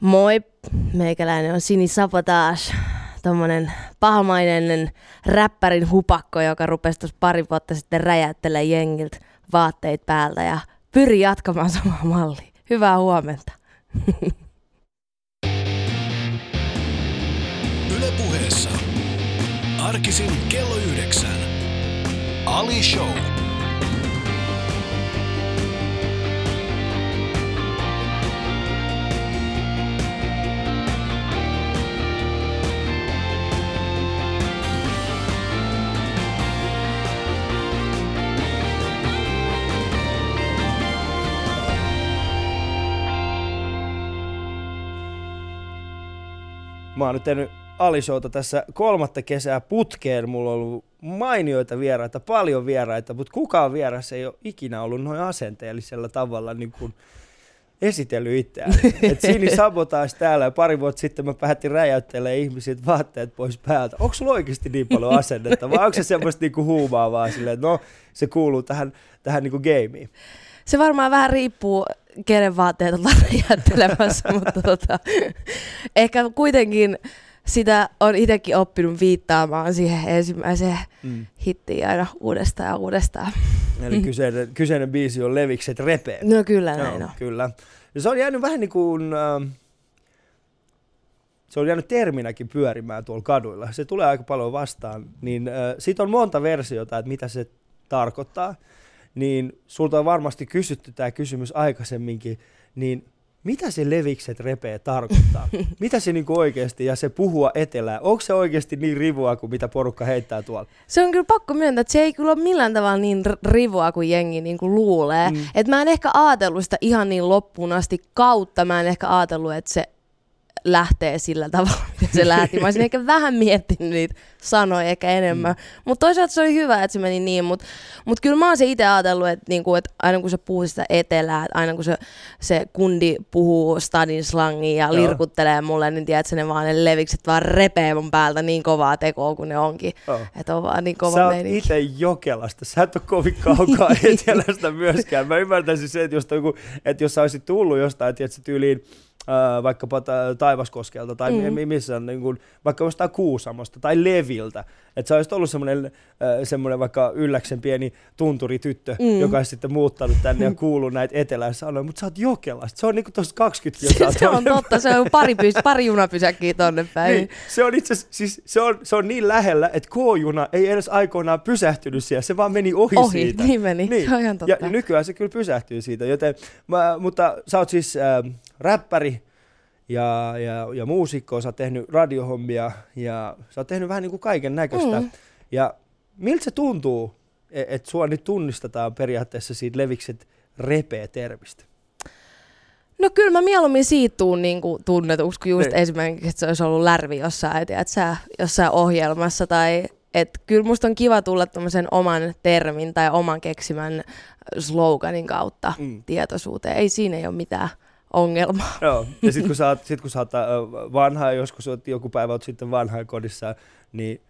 Moi, meikäläinen on Sini Sabotage, tommonen pahamainen räppärin hupakko, joka rupesi tuossa pari vuotta sitten räjäyttelee jengiltä vaatteet päältä ja pyri jatkamaan samaa mallia. Hyvää huomenta. Yle puheessa. Arkisin kello yhdeksän. Ali Show. Mä oon nyt tehnyt Alishouta tässä kolmatta kesää putkeen. Mulla on ollut mainioita vieraita, paljon vieraita, mutta kukaan vieras ei ole ikinä ollut noin asenteellisella tavalla niin kuin esitellyt itseään. Et Sini sabotaisi täällä ja pari vuotta sitten mä päätin räjäyttelemään ihmisiltä vaatteet pois päältä. Onko sulla oikeasti niin paljon asennetta vai onko se semmoista niinku huumaavaa silleen, että no se kuuluu tähän, tähän niinku gameen? Se varmaan vähän riippuu, kenen vaatteet ollaan räjäyttelemässä, mutta tota, ehkä kuitenkin sitä on itsekin oppinut viittaamaan siihen ensimmäiseen mm. hittiin aina uudestaan ja uudestaan. Eli kyseinen, kyseinen biisi on Levikset repee. No kyllä näin on. Kyllä. Ja se on jäänyt vähän niin kuin... Äh, se on jäänyt terminäkin pyörimään tuolla kaduilla. Se tulee aika paljon vastaan. Niin äh, siitä on monta versiota, että mitä se tarkoittaa. Niin sulta on varmasti kysytty tämä kysymys aikaisemminkin. Niin mitä se levikset repee tarkoittaa? mitä se niinku oikeasti ja se puhua etelää? Onko se oikeasti niin rivua kuin mitä porukka heittää tuolla? Se on kyllä pakko myöntää, että se ei kyllä ole millään tavalla niin rivua kuin jengi niin kuin luulee. Mm. Et mä en ehkä ajatellut sitä ihan niin loppuun asti kautta. Mä en ehkä ajatellut, että se lähtee sillä tavalla, miten se lähti. Mä olisin ehkä vähän miettinyt niitä sanoja ehkä enemmän. Mm. Mutta toisaalta se oli hyvä, että se meni niin. Mutta mut kyllä mä oon se itse ajatellut, että niinku, et aina kun se puhuu sitä etelää, että aina kun se, se kundi puhuu stadin slangia ja lirkuttelee mulle, niin tiedätkö, ne vaan ne levikset vaan repee mun päältä niin kovaa tekoa kuin ne onkin. Oh. Että on vaan niin kova Sä oot itse Jokelasta. Sä et ole kovin kaukaa etelästä myöskään. Mä ymmärtäisin se, että jos, joku, että jos sä olisit tullut jostain, tiedätkö, tyyliin vaikkapa Taivaskoskelta tai mm. missä, niin kuin, vaikka jostain Kuusamosta tai Leviltä. Että sä olisit ollut semmoinen, semmoinen vaikka ylläksen pieni tunturityttö, mm. joka olisi sitten muuttanut tänne ja kuullut näitä eteläisiä sanoja, mutta sä oot Jokelasta. Se on niinku tuossa 20 kilsaa. se on totta, se on pari, pys- pari junapysäkkiä tonne päin. Niin, se on itse siis se on, se on niin lähellä, että K-juna ei edes aikoinaan pysähtynyt siellä, se vaan meni ohi, ohi siitä. niin meni, niin. se on ihan totta. Ja nykyään se kyllä pysähtyy siitä, joten, mä, mutta sä oot siis äh, räppäri, ja, ja, ja muusikko, sä oot tehnyt radiohommia ja sä oot tehnyt vähän niin kuin kaiken näköistä. Mm. Ja miltä se tuntuu, että et sua nyt tunnistetaan periaatteessa siitä levikset repee termistä? No kyllä mä mieluummin siitä tuun niin kuin tunnetuksi, kun just niin. esimerkiksi, että se olisi ollut lärvi jossain, että sä jossain ohjelmassa tai että kyllä musta on kiva tulla tämmöisen oman termin tai oman keksimän sloganin kautta mm. tietoisuuteen. Ei siinä ei ole mitään ongelma. Joo, ja sitten kun sä oot, sit kun sä oot vanha, joskus oot joku päivä oot sitten vanha kodissa, niin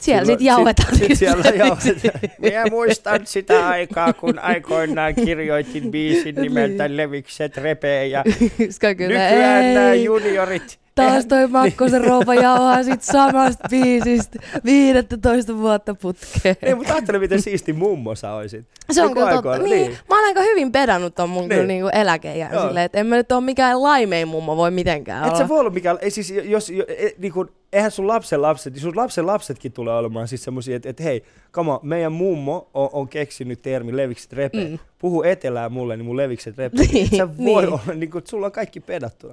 siellä sitten jauhetaan. Sit, sit siellä jauhetaan. Minä muistan sitä aikaa, kun aikoinaan kirjoitin biisin nimeltä niin. Levikset repee ja nykyään nämä juniorit Taas toi Makkosen rouva jauhaa sit samasta biisistä 15 vuotta putkeen. Ei, mutta ajattele, miten siisti mummo sä oisit. Se on kyllä totta. Niin, niin. Mä oon aika hyvin pedannut ton mun niin. niinku eläkejä silleen, että en mä nyt oo mikään laimein mummo voi mitenkään Et olla. se voi olla mikään, ei siis jos, e, niinku, eihän sun lapsen lapset, niin sun lapsen lapsetkin tulee olemaan siis semmosia, että et, hei, kama, meidän mummo on, on keksinyt termi levikset repe. Mm. Puhu etelää mulle, niin mun levikset repe. Niin, se voi niin. olla, niin kuin, että sulla on kaikki pedattuna.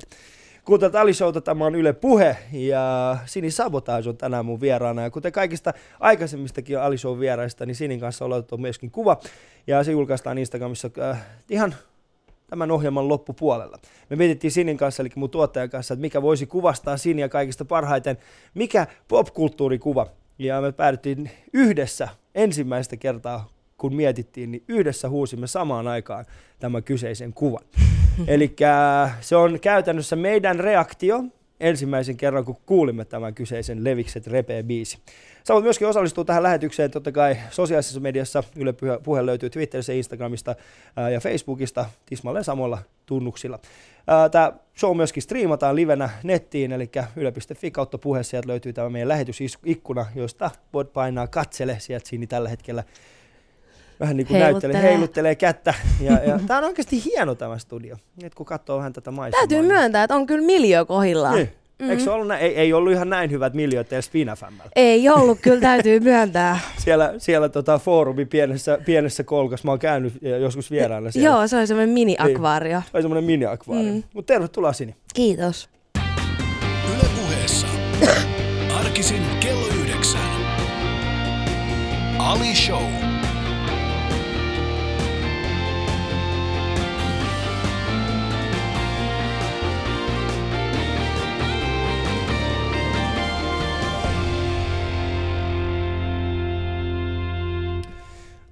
Kuuntelet Ali Showta, tämä on Yle Puhe ja Sini Sabotage on tänään mun vieraana. Ja kuten kaikista aikaisemmistakin Ali Show vieraista, niin Sinin kanssa on otettu myöskin kuva. Ja se julkaistaan Instagramissa äh, ihan tämän ohjelman loppupuolella. Me mietittiin Sinin kanssa, eli mun tuottajan kanssa, että mikä voisi kuvastaa Sinia kaikista parhaiten, mikä popkulttuurikuva. Ja me päädyttiin yhdessä ensimmäistä kertaa, kun mietittiin, niin yhdessä huusimme samaan aikaan tämän kyseisen kuvan. Eli se on käytännössä meidän reaktio ensimmäisen kerran, kun kuulimme tämän kyseisen Levikset repee biisi. Sä voit myöskin osallistua tähän lähetykseen, totta kai sosiaalisessa mediassa, Yle Puhe löytyy Twitterissä, Instagramista ää, ja Facebookista tismalleen samoilla tunnuksilla. Tämä show myöskin striimataan livenä nettiin, eli yle.fi kautta puhe, sieltä löytyy tämä meidän lähetysikkuna, josta voit painaa katsele sieltä siinä tällä hetkellä vähän niin kuin heiluttelee. näyttelee, heiluttelee kättä. Ja, ja tämä on oikeasti hieno tämä studio, nyt kun katsoo vähän tätä maisemaa. Täytyy myöntää, että on kyllä miljo kohillaan. Niin. Mm-hmm. Eikö se ollut nä- ei, ei ollut ihan näin hyvät miljoit edes Spinafämmällä? Ei ollut, kyllä täytyy myöntää. siellä siellä tota, foorumi pienessä, pienessä kolkassa, mä oon käynyt joskus vierailla siellä. Joo, se oli semmoinen mini-akvaario. Niin, se oli semmoinen mini-akvaario. Mm. Mutta tervetuloa Sini. Kiitos. Yle puheessa. Arkisin kello yhdeksän. Ali Show.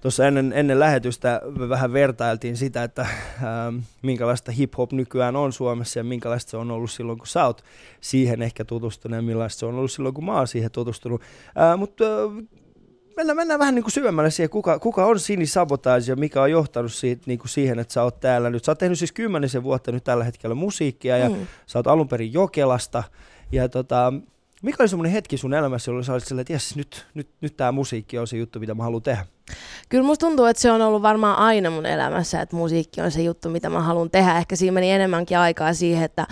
Tuossa ennen, ennen lähetystä vähän vertailtiin sitä, että ähm, minkälaista hip-hop nykyään on Suomessa ja minkälaista se on ollut silloin, kun sä oot siihen ehkä tutustunut ja millaista se on ollut silloin, kun mä oon siihen tutustunut. Äh, Mutta äh, mennään, mennään vähän niin kuin syvemmälle siihen, kuka, kuka on Sini Sabotage ja mikä on johtanut siitä, niin kuin siihen, että sä oot täällä nyt. Sä oot tehnyt siis kymmenisen vuotta nyt tällä hetkellä musiikkia ja mm. sä oot alun perin Jokelasta. Ja tota, mikä oli semmoinen hetki sun elämässä, jolloin sä olit silleen, että jes, nyt, nyt, nyt tämä musiikki on se juttu, mitä mä haluan tehdä? Kyllä musta tuntuu, että se on ollut varmaan aina mun elämässä, että musiikki on se juttu, mitä mä haluan tehdä. Ehkä siinä meni enemmänkin aikaa siihen, että,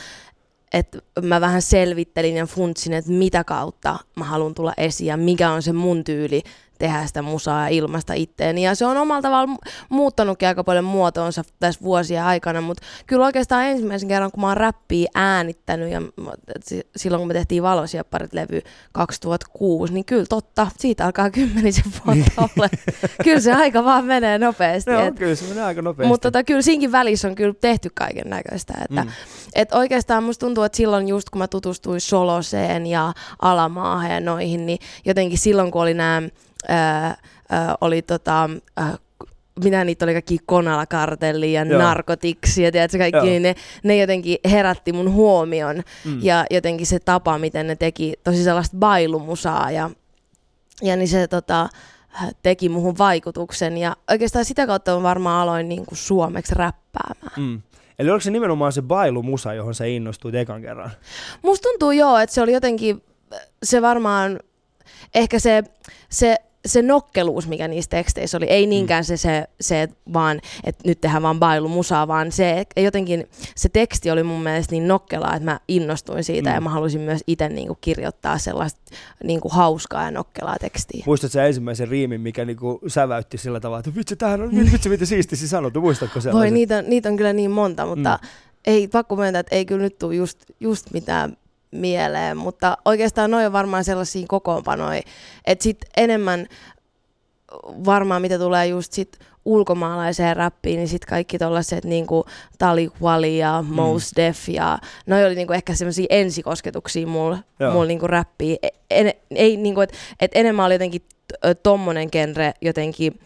että mä vähän selvittelin ja funtsin, että mitä kautta mä haluan tulla esiin ja mikä on se mun tyyli tehdä sitä musaa ja ilmasta itteeni. Ja se on omalla tavalla muuttanutkin aika paljon muotoonsa tässä vuosien aikana, mutta kyllä oikeastaan ensimmäisen kerran, kun mä oon räppiä äänittänyt ja silloin kun me tehtiin Valosiepparit levy 2006, niin kyllä totta, siitä alkaa kymmenisen vuotta olla. kyllä se aika vaan menee nopeasti. Joo, et, kyllä se menee aika nopeasti. Mutta tota, kyllä siinkin välissä on kyllä tehty kaiken näköistä. Että, mm. et oikeastaan musta tuntuu, että silloin just kun mä tutustuin Soloseen ja Alamaahan ja noihin, niin jotenkin silloin kun oli nämä ää, ää, oli tota, ää, mitä niitä oli kaikki Konala-kartelli ja Joo. narkotiksi ja tiedätkö, kaikki, niin ne, ne jotenkin herätti mun huomion mm. ja jotenkin se tapa, miten ne teki tosi sellaista bailumusaa ja, ja niin se tota, teki muhun vaikutuksen ja oikeastaan sitä kautta mä varmaan aloin niin kuin suomeksi räppäämään. Mm. Eli oliko se nimenomaan se bailumusa, johon sä innostuit ekan kerran? Musta tuntuu joo, että se oli jotenkin, se varmaan, ehkä se, se se nokkeluus, mikä niissä teksteissä oli, ei niinkään mm. se, se, se vaan, että nyt tehdään vaan bailumusaa, vaan se jotenkin, se teksti oli mun mielestä niin nokkelaa, että mä innostuin siitä mm. ja mä halusin myös itse niinku kirjoittaa sellaista niinku hauskaa ja nokkelaa tekstiä. Muistatko sä ensimmäisen riimin, mikä niinku säväytti sillä tavalla, että vitsi, tämähän on, vitsi, mitä siististi sanottu, muistatko sellaisen? Voi, niitä, niitä on kyllä niin monta, mutta mm. ei, pakko myöntää, että ei kyllä nyt tule just, just mitään mieleen, mutta oikeastaan noin on varmaan sellaisia kokoonpanoja, että sitten enemmän varmaan mitä tulee just sit ulkomaalaiseen rappiin, niin sitten kaikki tollaset niinku Taliquali ja mm. Mos Def ja noi oli niinku ehkä semmoisia ensikosketuksia mulla mul niinku rappiin. E, en, ei niinku, että et enemmän oli jotenkin tommonen genre jotenkin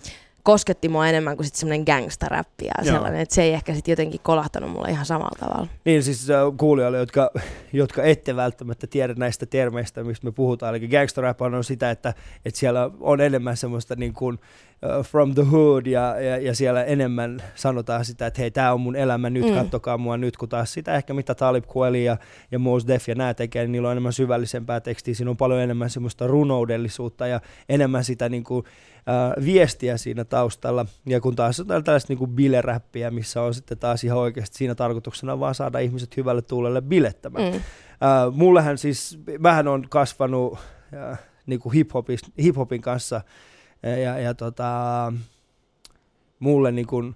kosketti mua enemmän kuin semmoinen gangsta-räppi ja sellainen, että se ei ehkä sitten jotenkin kolahtanut mulle ihan samalla tavalla. Niin siis äh, kuulijoille, jotka, jotka ette välttämättä tiedä näistä termeistä, mistä me puhutaan, eli gangsta-rap on sitä, että, että siellä on enemmän semmoista niin kuin, from the hood ja, ja, ja, siellä enemmän sanotaan sitä, että hei, tämä on mun elämä nyt, mm. kattokaa mua nyt, kun taas sitä ehkä mitä Talib Kweli ja, ja Mos Def ja nämä tekee, niin niillä on enemmän syvällisempää tekstiä, siinä on paljon enemmän semmoista runoudellisuutta ja enemmän sitä niin kuin, äh, viestiä siinä taustalla. Ja kun taas on tällaista niin kuin bileräppiä, missä on sitten taas ihan oikeasti siinä tarkoituksena vaan saada ihmiset hyvälle tuulelle bilettämään. Mm. Äh, mullehän siis, vähän on kasvanut äh, niin kuin hip-hopin, hip-hopin kanssa ja, ja, tota, mulle niin kuin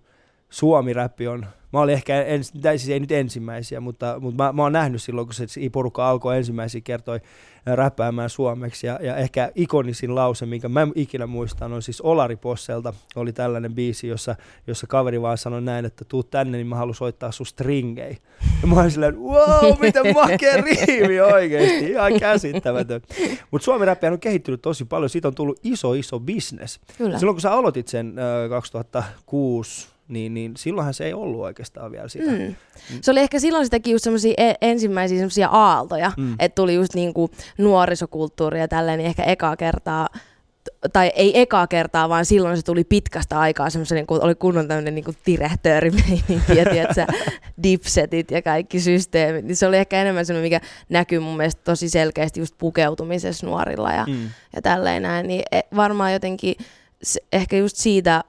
suomi-räppi on mä olin ehkä, ens, tai siis ei nyt ensimmäisiä, mutta, mutta mä, mä oon nähnyt silloin, kun se porukka alkoi ensimmäisiä kertoi räppäämään suomeksi. Ja, ja ehkä ikonisin lause, minkä mä ikinä muistan, on siis Olari Posselta. Oli tällainen biisi, jossa, jossa kaveri vaan sanoi näin, että tuu tänne, niin mä haluan soittaa sun stringei. Ja mä olin silleen, wow, miten makea riimi oikeesti, ihan käsittämätön. Mutta suomi on kehittynyt tosi paljon, siitä on tullut iso, iso business. Kyllä. Silloin kun sä aloitit sen äh, 2006, niin, niin silloinhan se ei ollut oikeastaan vielä sitä. Mm. Se oli ehkä silloin sitäkin just semmoisia e- ensimmäisiä semmoisia aaltoja, mm. että tuli just niinku nuorisokulttuuri ja tälleen, niin ehkä ekaa kertaa tai ei ekaa kertaa, vaan silloin se tuli pitkästä aikaa semmoisen, niin oli kunnon tämmöinen niin direktöörimeininki, ja tiedätkö, dipsetit ja kaikki systeemit, niin se oli ehkä enemmän semmoinen, mikä näkyy mun mielestä tosi selkeästi just pukeutumisessa nuorilla ja, mm. ja tälleen näin, niin e, varmaan jotenkin se, ehkä just siitä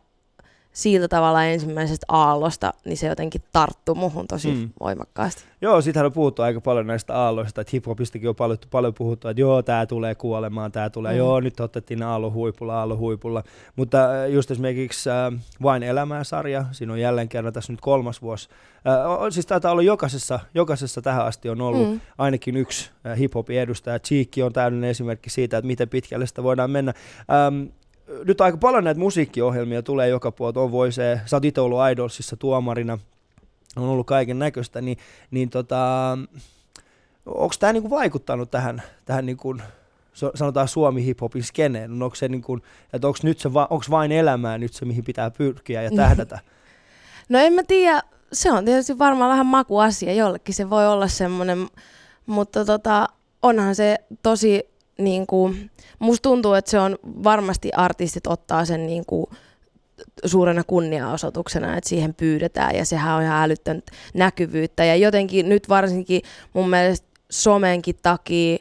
siitä tavalla ensimmäisestä aallosta, niin se jotenkin tarttu muhun tosi mm. voimakkaasti. Joo, sitähän on puhuttu aika paljon näistä aalloista, että hiphopistakin on paljon, paljon puhuttu, että joo, tämä tulee kuolemaan, tämä tulee, mm. joo, nyt otettiin aallon huipulla, aallon huipulla. Mutta äh, just esimerkiksi äh, Vain elämää-sarja, siinä on jälleen kerran tässä nyt kolmas vuosi. Äh, siis taitaa olla jokaisessa, jokaisessa tähän asti on ollut mm. ainakin yksi äh, hiphopin edustaja. Cheekki on täydellinen esimerkki siitä, että miten pitkälle sitä voidaan mennä. Ähm, nyt aika paljon näitä musiikkiohjelmia tulee joka puolta. On voi se, sä oot itse ollut Idolsissa tuomarina, on ollut kaiken näköistä, niin, niin tota, onko tämä niinku vaikuttanut tähän, tähän niinku, sanotaan Suomi hiphopin skeneen? Onko se niinku, että onko nyt se, onko vain elämää nyt se, mihin pitää pyrkiä ja tähdätä? No en mä tiedä, se on tietysti varmaan vähän makuasia, jollekin se voi olla semmoinen, mutta tota, onhan se tosi niin kuin, musta tuntuu, että se on varmasti artistit ottaa sen niin kuin, suurena kunniaosoituksena, että siihen pyydetään ja sehän on ihan älyttön näkyvyyttä. Ja jotenkin nyt varsinkin mun mielestä somenkin takia,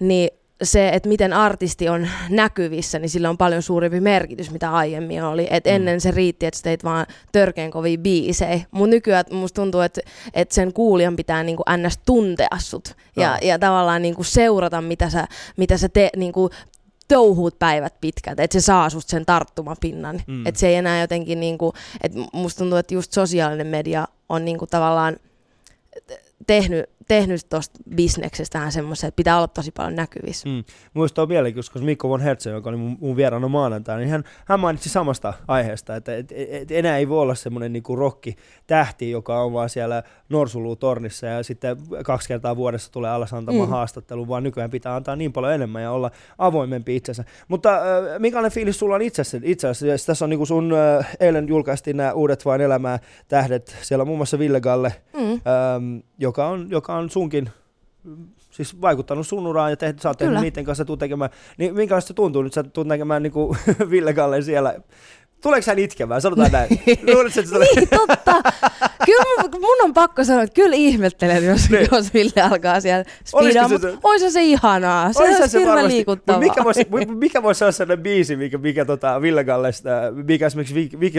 niin se, että miten artisti on näkyvissä, niin sillä on paljon suurempi merkitys, mitä aiemmin oli. Et mm. ennen se riitti, että teit vaan törkeän kovia biisejä. Mutta nykyään musta tuntuu, että, että sen kuulijan pitää niinku ns. tuntea sut. Ja, ja tavallaan niinku seurata, mitä sä, mitä sä te, niinku, touhuut päivät pitkät, että se saa susta sen tarttumapinnan. Mm. Että se ei enää jotenkin, niinku, että musta tuntuu, että just sosiaalinen media on niinku tavallaan tehnyt tehnyt tuosta bisneksestä semmoisen, että pitää olla tosi paljon näkyvissä. Mm. Muistaa mielenkiintoista, koska Mikko von Hertzen, joka oli mun, mun vieraana maanantaina, niin hän, hän mainitsi samasta aiheesta, että et, et, et enää ei voi olla semmoinen niinku rokki-tähti, joka on vaan siellä Norsulutornissa ja sitten kaksi kertaa vuodessa tulee alas antamaan mm. haastattelu, vaan nykyään pitää antaa niin paljon enemmän ja olla avoimempi itsensä. Mutta äh, minkälainen fiilis sulla on itse, itse asiassa? Tässä on niinku sun, äh, eilen julkaistiin nämä uudet vain elämää tähdet, siellä on muun muassa Ville Galle, mm. ähm, joka, on, joka on sunkin siis vaikuttanut sun uraan ja te, sä oot tehnyt niiden kanssa tuu tekemään. Niin minkälaista se tuntuu nyt, sä tuut näkemään niin kuin Ville Gallen siellä Tuleeko hän itkemään? Sanotaan näin. Luuletko, että tulee... niin, totta. Kyllä mun, mun, on pakko sanoa, että kyllä ihmettelen, jos, niin. jos Ville alkaa siellä speedaa, mutta se... olisi se ihanaa. Se olisi se varmasti, liikuttavaa. Mikä voisi, mikä voisi olla sellainen biisi, mikä, mikä tota Ville Gallesta, mikä esimerkiksi Viki, Viki,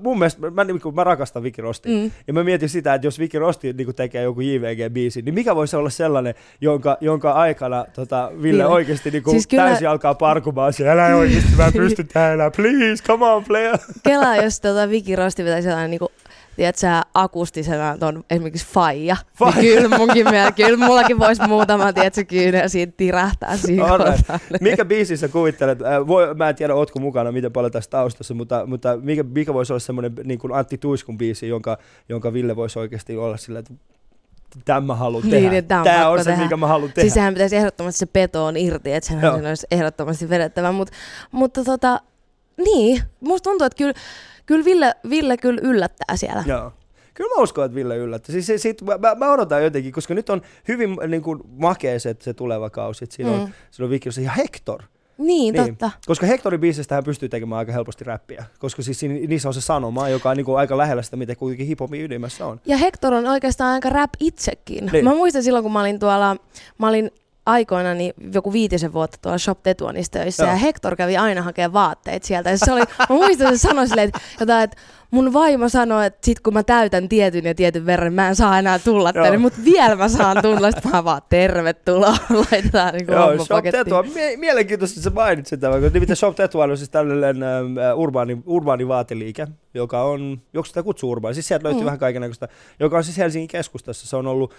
mun mielestä, mä, niin, mä rakastan Viki Rosti, mm. ja mä mietin sitä, että jos Viki Rosti niin tekee joku JVG-biisi, niin mikä voisi olla sellainen, jonka, jonka aikana tota, Ville, Ville. oikeasti niin siis kyllä... täysin alkaa parkumaan siellä, älä oikeasti, mä pystyn täällä, please, come on, play player. Kela, jos tuota Viki Rosti pitäisi sellainen niinku tiedätkö, akustisena ton esimerkiksi faija. Niin kyllä munkin mielestä, kyllä mullakin voisi muutama, tiedätkö, kyynä siitä tirähtää siinä Mikä biisi sä kuvittelet, äh, voi, mä en tiedä, ootko mukana, miten paljon tässä taustassa, mutta, mutta mikä, mikä voisi olla semmoinen niin kuin Antti Tuiskun biisi, jonka, jonka Ville voisi oikeasti olla sillä, että tämä mä haluan niin, tehdä. Niin, tämä on, tämä on se, tehdä. mikä mä haluan tehdä. Siis sehän pitäisi ehdottomasti se peto on irti, että senhän olisi ehdottomasti vedettävä, Mut, mutta tota, niin, musta tuntuu, että kyllä, kyllä Ville, Ville kyllä yllättää siellä. Joo. Kyllä mä uskon, että Ville yllättää. Siis, sit, mä, mä, odotan jotenkin, koska nyt on hyvin niin kuin, makea se, se tuleva kausi. Että siinä, mm. on, siinä on Vikirossa ja Hector. Niin, niin, totta. Koska Hectorin biisistä hän pystyy tekemään aika helposti räppiä, koska siis niissä on se sanoma, joka on niin kuin aika lähellä sitä, mitä kuitenkin hiphopin ydimessä on. Ja Hector on oikeastaan aika rap itsekin. Niin. Mä muistan silloin, kun mä olin tuolla, mä olin aikoina niin joku viitisen vuotta tuolla Shop Tetuanissa töissä Joo. ja Hector kävi aina hakemaan vaatteet sieltä. Ja se oli, mä muistan, että se sanoi silleen, että, jotain, että mun vaimo sanoi, että sit kun mä täytän tietyn ja tietyn verran, mä en saa enää tulla tänne, mutta vielä mä saan tulla, että mä vaan tervetuloa, laitetaan niin Joo, Shop Tetua, mie- mielenkiintoista sä mainitsit tämän, kun nimittäin Shop Tetua on siis tällainen uh, urbaani, urbaani vaateliike, joka on, joku sitä kutsuu urbaani, siis sieltä löytyy mm. vähän kaikenlaista, joka on siis Helsingin keskustassa, se on ollut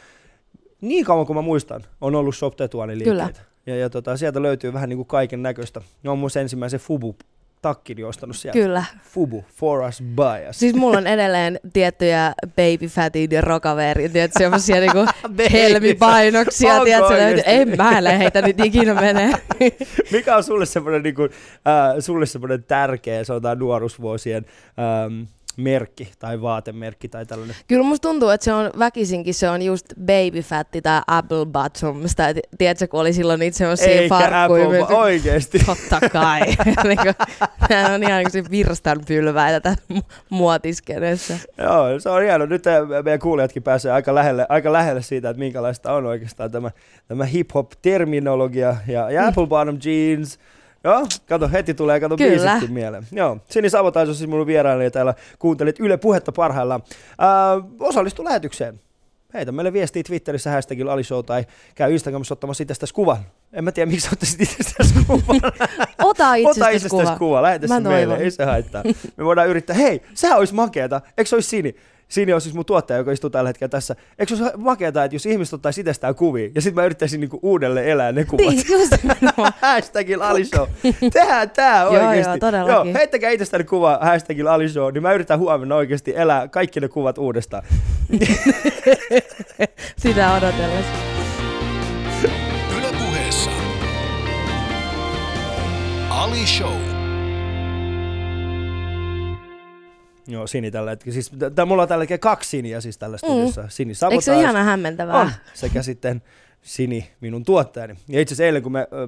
niin kauan kuin mä muistan, on ollut Shop Tetuani liikkeitä. Ja, ja tota, sieltä löytyy vähän niin kuin kaiken näköistä. Ne on mun ensimmäisen Fubu takkini ostanut sieltä. Kyllä. Fubu, for us, by us. Siis mulla on edelleen tiettyjä baby fatin ja rokaverin, tiedätkö, semmosia niinku helmipainoksia, tiedätkö, en mä en heitä nyt ikinä menee. Mikä on sulle semmoinen, niinku, äh, sulle semmoinen tärkeä, sanotaan nuoruusvuosien, ähm, merkki tai vaatemerkki tai tällainen. Kyllä musta tuntuu, että se on väkisinkin, se on just baby fatti tai apple bottoms, tai ti- tiedätkö, kun oli silloin niitä semmoisia Eikä farkkuja. Apple, myyty- oikeesti. Totta kai. Niinku, Nämä on ihan niin virstan pylväitä tässä mu- muotiskenessä. Joo, se on hieno. Nyt eh, meidän kuulijatkin pääsee aika lähelle, aika lähelle siitä, että minkälaista on oikeastaan tämä, tämä hip-hop-terminologia ja, ja Apple Bottom Jeans. Joo, kato, heti tulee, kato Kyllä. biisitkin mieleen. Joo, Sini Sabotage on siis mun vierailija täällä. Kuuntelit Yle Puhetta parhaillaan. Äh, osallistu lähetykseen. Heitä meille viestiä Twitterissä hashtagilla Alishow tai käy Instagramissa ottamassa itsestäsi kuvan. En mä tiedä, miksi ottaisit itsestäsi kuvan. Ota Ota itsestäsi itsestäsi kuva. kuva, lähetä se meille, ei se haittaa. Me voidaan yrittää, hei, sehän olisi makeeta, eikö se olisi Sini? Sini on siis mun tuottaja, joka istuu tällä hetkellä tässä. Eikö se olisi makeeta, että jos ihmiset ottaisi itsestään kuvia, ja sitten mä yrittäisin niinku uudelleen elää ne kuvat. Niin, just hashtagilla Alishow. Tehdään tää Joo, oikeesti. joo, todellakin. Joo, heittäkää itsestään kuva hashtagilla Alishow, niin mä yritän huomenna oikeasti elää kaikki ne kuvat uudestaan. Sitä odotellessa. Yle puheessa. Ali Show. Joo, Sini tällä hetkellä. Siis, t- mulla on tällä hetkellä kaksi Siniä siis tällä studiossa. Sini Mm. Eikö se Sabotage. ihana hämmentävää? On. Sekä sitten Sini, minun tuottajani. Ja itse asiassa eilen, kun me, ö,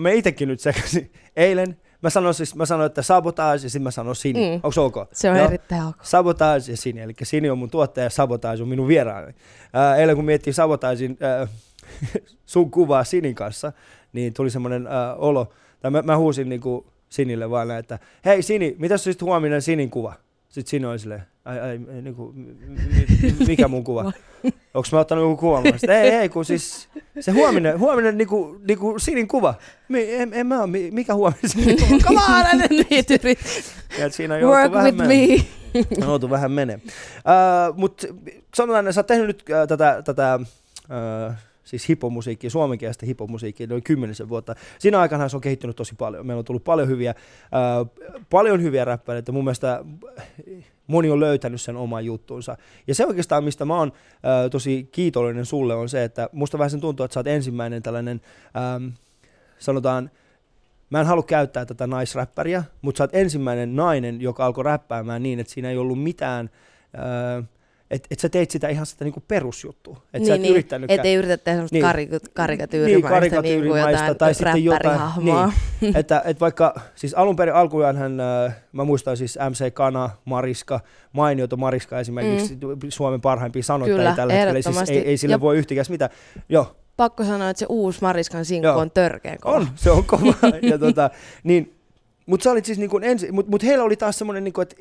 mä itsekin nyt sekaisin. Eilen mä sanoin, siis, mä sanoin, että sabotage ja sitten mä sanoin Sini. Mm. Mm. Onko ok? Se on Joo. erittäin ok. Sabotage ja Sini, eli Sini on mun tuottaja ja Sabotage on minun vieraani. Ää, eilen kun miettii Sabotagein ää, sun kuvaa Sinin kanssa, niin tuli semmoinen ää, olo, tai mä, mä huusin niinku Sinille vaan näin, että hei Sini, mitäs olisi huominen Sinin kuva? Sitten Sini oli silleen, ai, ai, m- m- mikä mun kuva? Onko mä ottanut joku kuvan? Mä sanoin, ei, ei, kun siis se huominen, huominen niinku, niinku Sinin kuva. Mi, en, en mä mi- mikä huominen Sinin kuva? Come on, älä nyt! Niin. Ja siinä joutuu Work vähän with me. Joutu vähän menee. Uh, Mutta sanotaan, että sä oot tehnyt nyt uh, tätä, tätä uh, siis hipomusiikkia, suomenkielistä hipomusiikkia, noin kymmenisen vuotta. Siinä aikana se on kehittynyt tosi paljon. Meillä on tullut paljon hyviä, uh, paljon hyviä räppäreitä. Mun mielestä moni on löytänyt sen oman juttuunsa. Ja se oikeastaan, mistä mä oon uh, tosi kiitollinen sulle, on se, että musta vähän sen tuntuu, että sä oot ensimmäinen tällainen, um, sanotaan, Mä en halua käyttää tätä naisräppäriä, mutta sä oot ensimmäinen nainen, joka alkoi räppäämään niin, että siinä ei ollut mitään, öö, että et sä teit sitä ihan sitä niinku perusjuttua. Että sä et yrittänyt et ei yritä tehdä semmoista Niin. niin. niin, karikatyyrimäistä, niin jotain tai sitten jotain, niin, että, että vaikka, siis alun perin alkujaan hän, äh, mä muistan siis MC Kana, Mariska, mainioto Mariska esimerkiksi, mm. Suomen parhaimpia sanottajia tällä hetkellä, siis ei, ei sille Ja- voi yhtikäs mitään. Joo, Pakko sanoa, että se uusi Mariskan sinkku Joo. on törkeä kova. On, se on kova. ja tota, niin, mutta siis niin kuin ensi, mut, mut heillä oli taas semmoinen, niin kuin, että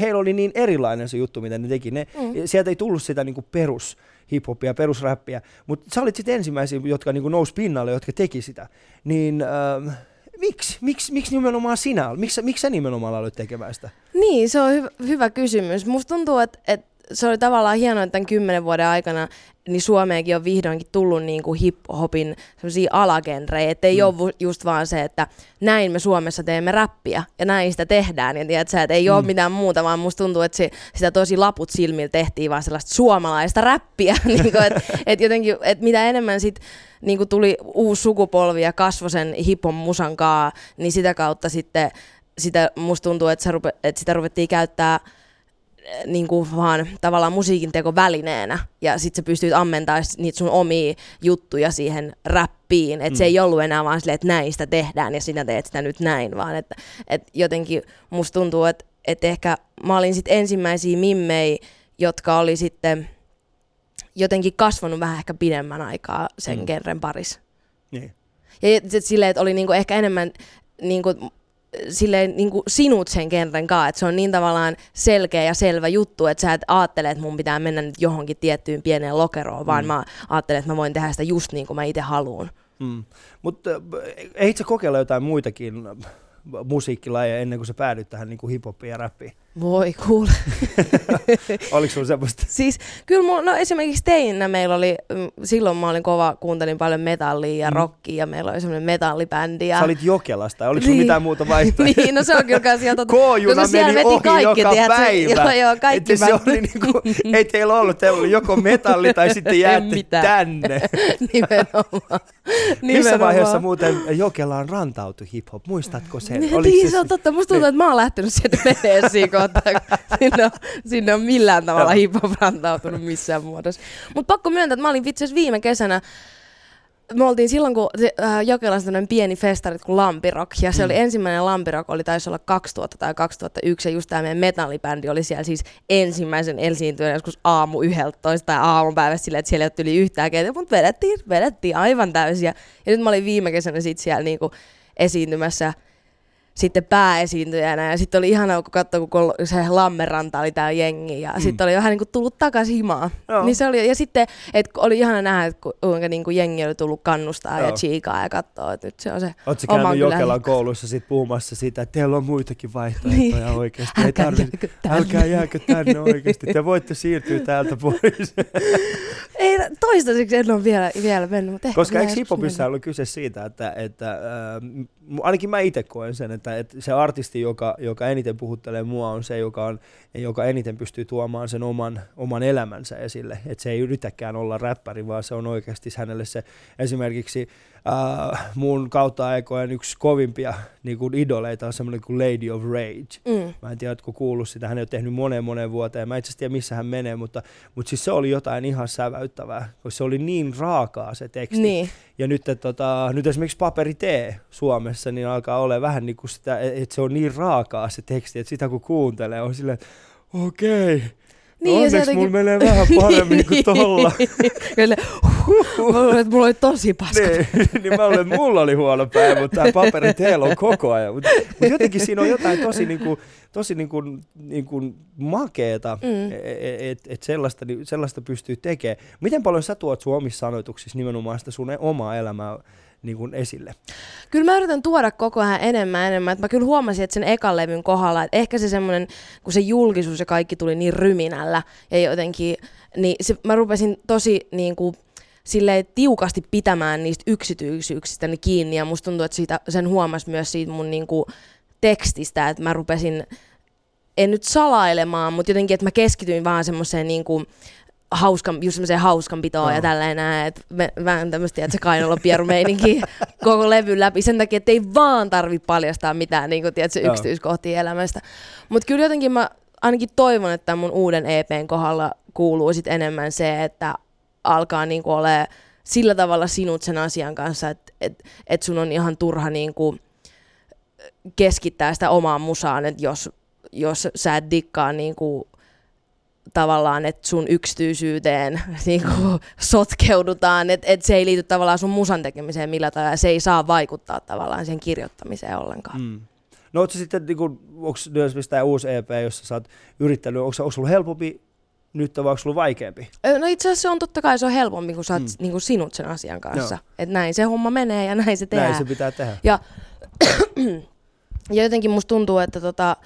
heillä oli niin erilainen se juttu, mitä ne teki. Ne, mm. Sieltä ei tullut sitä niin perus hiphopia, perusräppiä, mutta sä olit sitten ensimmäisiä, jotka niin nousi pinnalle, jotka teki sitä. Niin ähm, miksi? Miksi, miksi nimenomaan sinä? Miksi, miksi sä nimenomaan aloit tekemään sitä? Niin, se on hyvä, hyvä kysymys. Musta tuntuu, että, että se oli tavallaan hienoa, että tämän kymmenen vuoden aikana niin Suomeenkin on vihdoinkin tullut niin kuin hip-hopin sellaisia alagenrejä, että ei mm. ole just vaan se, että näin me Suomessa teemme räppiä ja näin sitä tehdään. Ja tiedät sä, että ei mm. ole mitään muuta, vaan musta tuntuu, että se, sitä tosi laput silmillä tehtiin vaan sellaista suomalaista räppiä. niin kuin, että, että jotenkin, että mitä enemmän sit niin kuin tuli uusi sukupolvi ja kasvoi sen hip-hop musan kaa, niin sitä kautta sitten sitä, musta tuntuu, että, rupe, että sitä ruvettiin käyttää niin kuin vaan tavallaan musiikin teko välineenä ja sit sä pystyt ammentaa niitä sun omia juttuja siihen räppiin, että mm. se ei ollut enää vaan silleen, että näin sitä tehdään ja sinä teet sitä nyt näin, vaan että, että jotenkin musta tuntuu, että, että ehkä mä olin sit ensimmäisiä mimmei, jotka oli sitten jotenkin kasvanut vähän ehkä pidemmän aikaa sen mm. genren parissa. Niin. Ja sit silleen, että oli niinku ehkä enemmän niinku, silleen, niinku sinut sen genren kanssa, että se on niin tavallaan selkeä ja selvä juttu, että sä et ajattele, että mun pitää mennä nyt johonkin tiettyyn pieneen lokeroon, vaan Mm. mä ajattelen, että mä voin tehdä sitä just niin kuin mä itse haluan. Mm. Mutta ei itse kokeilla jotain muitakin äh, musiikkilajeja ennen kuin sä päädyit tähän niin kuin hip-hopiin ja räppiin? Voi kuule. Oliko sulla semmoista? Siis kyllä mulla, no esimerkiksi teinä meillä oli, mm, silloin mä olin kova, kuuntelin paljon metallia ja Mm. rockia ja meillä oli semmoinen metallibändi. Ja... Sä olit Jokelasta, oliko sulla Niin. mitään muuta vaihtoehtoa? niin, no se on kyllä kans ihan totta. K-juna siellä meni veti ohi kaikki, joka tiedätkö? päivä. Joo, joo, kaikki Että se oli niinku, ei teillä ollut, teillä oli joko metalli tai sitten jäätte tänne. Nimenomaan. Missä Nimenomaan. vaiheessa muuten Jokelaan rantautui hip-hop? Muistatko sen? Niin, Oliko niin, se on totta. Musta tuntuu, että mä oon lähtenyt sieltä veneeseen kautta, sinne on, sinne on millään tavalla hip-hop rantautunut missään muodossa. Mutta pakko myöntää, että mä olin itse viime kesänä me oltiin silloin, kun äh, Jokelassa pieni festarit kuin Lampirock, ja se mm. oli ensimmäinen Lampirock, oli taisi olla 2000 tai 2001, ja just tämä meidän metallibändi oli siellä siis ensimmäisen esiintyjän joskus aamu 11 tai aamupäivässä silleen, että siellä ei ole yli yhtään keitä, mutta vedettiin, vedettiin aivan täysiä. Ja nyt mä olin viime kesänä sit siellä niinku esiintymässä sitten pääesiintyjänä. Ja sitten oli ihana, kun katsoi, kun se Lammeranta oli tää jengi. Ja mm. sitten oli vähän niin kuin tullut takaisin himaan. Niin se oli, ja sitten et oli ihana nähdä, että kuinka niin kuin jengi oli tullut kannustaa Joo. ja chiikaa ja katsoa, että nyt se on se Oletko käynyt Jokelan koulussa sit puhumassa sitä, että teillä on muitakin vaihtoehtoja niin. oikeasti. Älkää, tarvi, jääkö tänne. älkää jääkö tänne oikeasti. Te voitte siirtyä täältä pois. Ei, toistaiseksi en ole vielä, vielä mennyt. Mutta Koska eikö hiphopissa ollut kyse siitä, että, että äh, ainakin mä itse koen sen, että, että se artisti, joka, joka eniten puhuttelee mua, on se, joka, on, joka eniten pystyy tuomaan sen oman, oman elämänsä esille. Että se ei yritäkään olla räppäri, vaan se on oikeasti hänelle se esimerkiksi äh, mun kautta aikojen yksi kovimpia niin kuin idoleita on semmoinen kuin Lady of Rage. Mm. Mä en tiedä, oletko kuullut sitä. Hän ei ole tehnyt moneen moneen vuoteen. Mä itse asiassa tiedä, missä hän menee, mutta, mutta siis se oli jotain ihan säväyttävää, koska se oli niin raakaa se teksti. Niin. Ja nyt, että, tota, nyt esimerkiksi Paperi T Suomessa niin alkaa olla vähän niin kuin sitä, että se on niin raakaa se teksti, että sitä kun kuuntelee on silleen, okei, okay, niin, Onneksi jotenkin... mulla menee vähän paremmin kuin tolla. Kyllä, mä luulen, että mulla oli tosi paska. niin, niin mä luulen, että mulla oli huono päivä, mutta tämä paperi teillä on koko ajan. Mutta mut jotenkin siinä on jotain tosi, niinku, tosi niinku, niinku makeeta, mm. että e, et, et sellaista, sellaista pystyy tekemään. Miten paljon sä tuot sun omissa sanoituksissa nimenomaan sitä sun omaa elämää niin kuin esille. Kyllä mä yritän tuoda koko ajan enemmän enemmän. Että mä kyllä huomasin, että sen ekan levyn kohdalla, että ehkä se semmoinen, kun se julkisuus ja kaikki tuli niin ryminällä ja jotenkin, niin se, mä rupesin tosi niin kuin, silleen tiukasti pitämään niistä yksityisyyksistä kiinni ja musta tuntuu, että siitä, sen huomasi myös siitä mun niin kuin, tekstistä, että mä rupesin en nyt salailemaan, mutta jotenkin, että mä keskityin vaan semmoiseen niin kuin, hauskan, just semmoiseen hauskanpitoon no. ja tälleen näin, että vähän tämmöistä, että se kainalopierumeininki koko levyn läpi sen takia, että ei vaan tarvi paljastaa mitään niin kuin, tiedätkö, yksityiskohtia elämästä. Mutta kyllä jotenkin mä ainakin toivon, että mun uuden EPn kohdalla kuuluu sit enemmän se, että alkaa niin kuin ole sillä tavalla sinut sen asian kanssa, että et, et sun on ihan turha niin kuin keskittää sitä omaan musaan, että jos, jos sä et dikkaa niin kuin tavallaan, että sun yksityisyyteen niin kuin, sotkeudutaan, että et se ei liity tavallaan sun musan tekemiseen millä tavalla, se ei saa vaikuttaa tavallaan sen kirjoittamiseen ollenkaan. Mm. No ootko sitten, niin kuin, onko tämä uusi EP, jossa sä oot yrittänyt, onko, onko sulla helpompi nyt vai onko sulla vaikeampi? No itse asiassa se on totta kai se on helpompi, kun sä oot mm. niin sinut sen asian kanssa. Että näin se homma menee ja näin se tehdään. Näin se pitää tehdä. Ja, ja jotenkin musta tuntuu, että tota,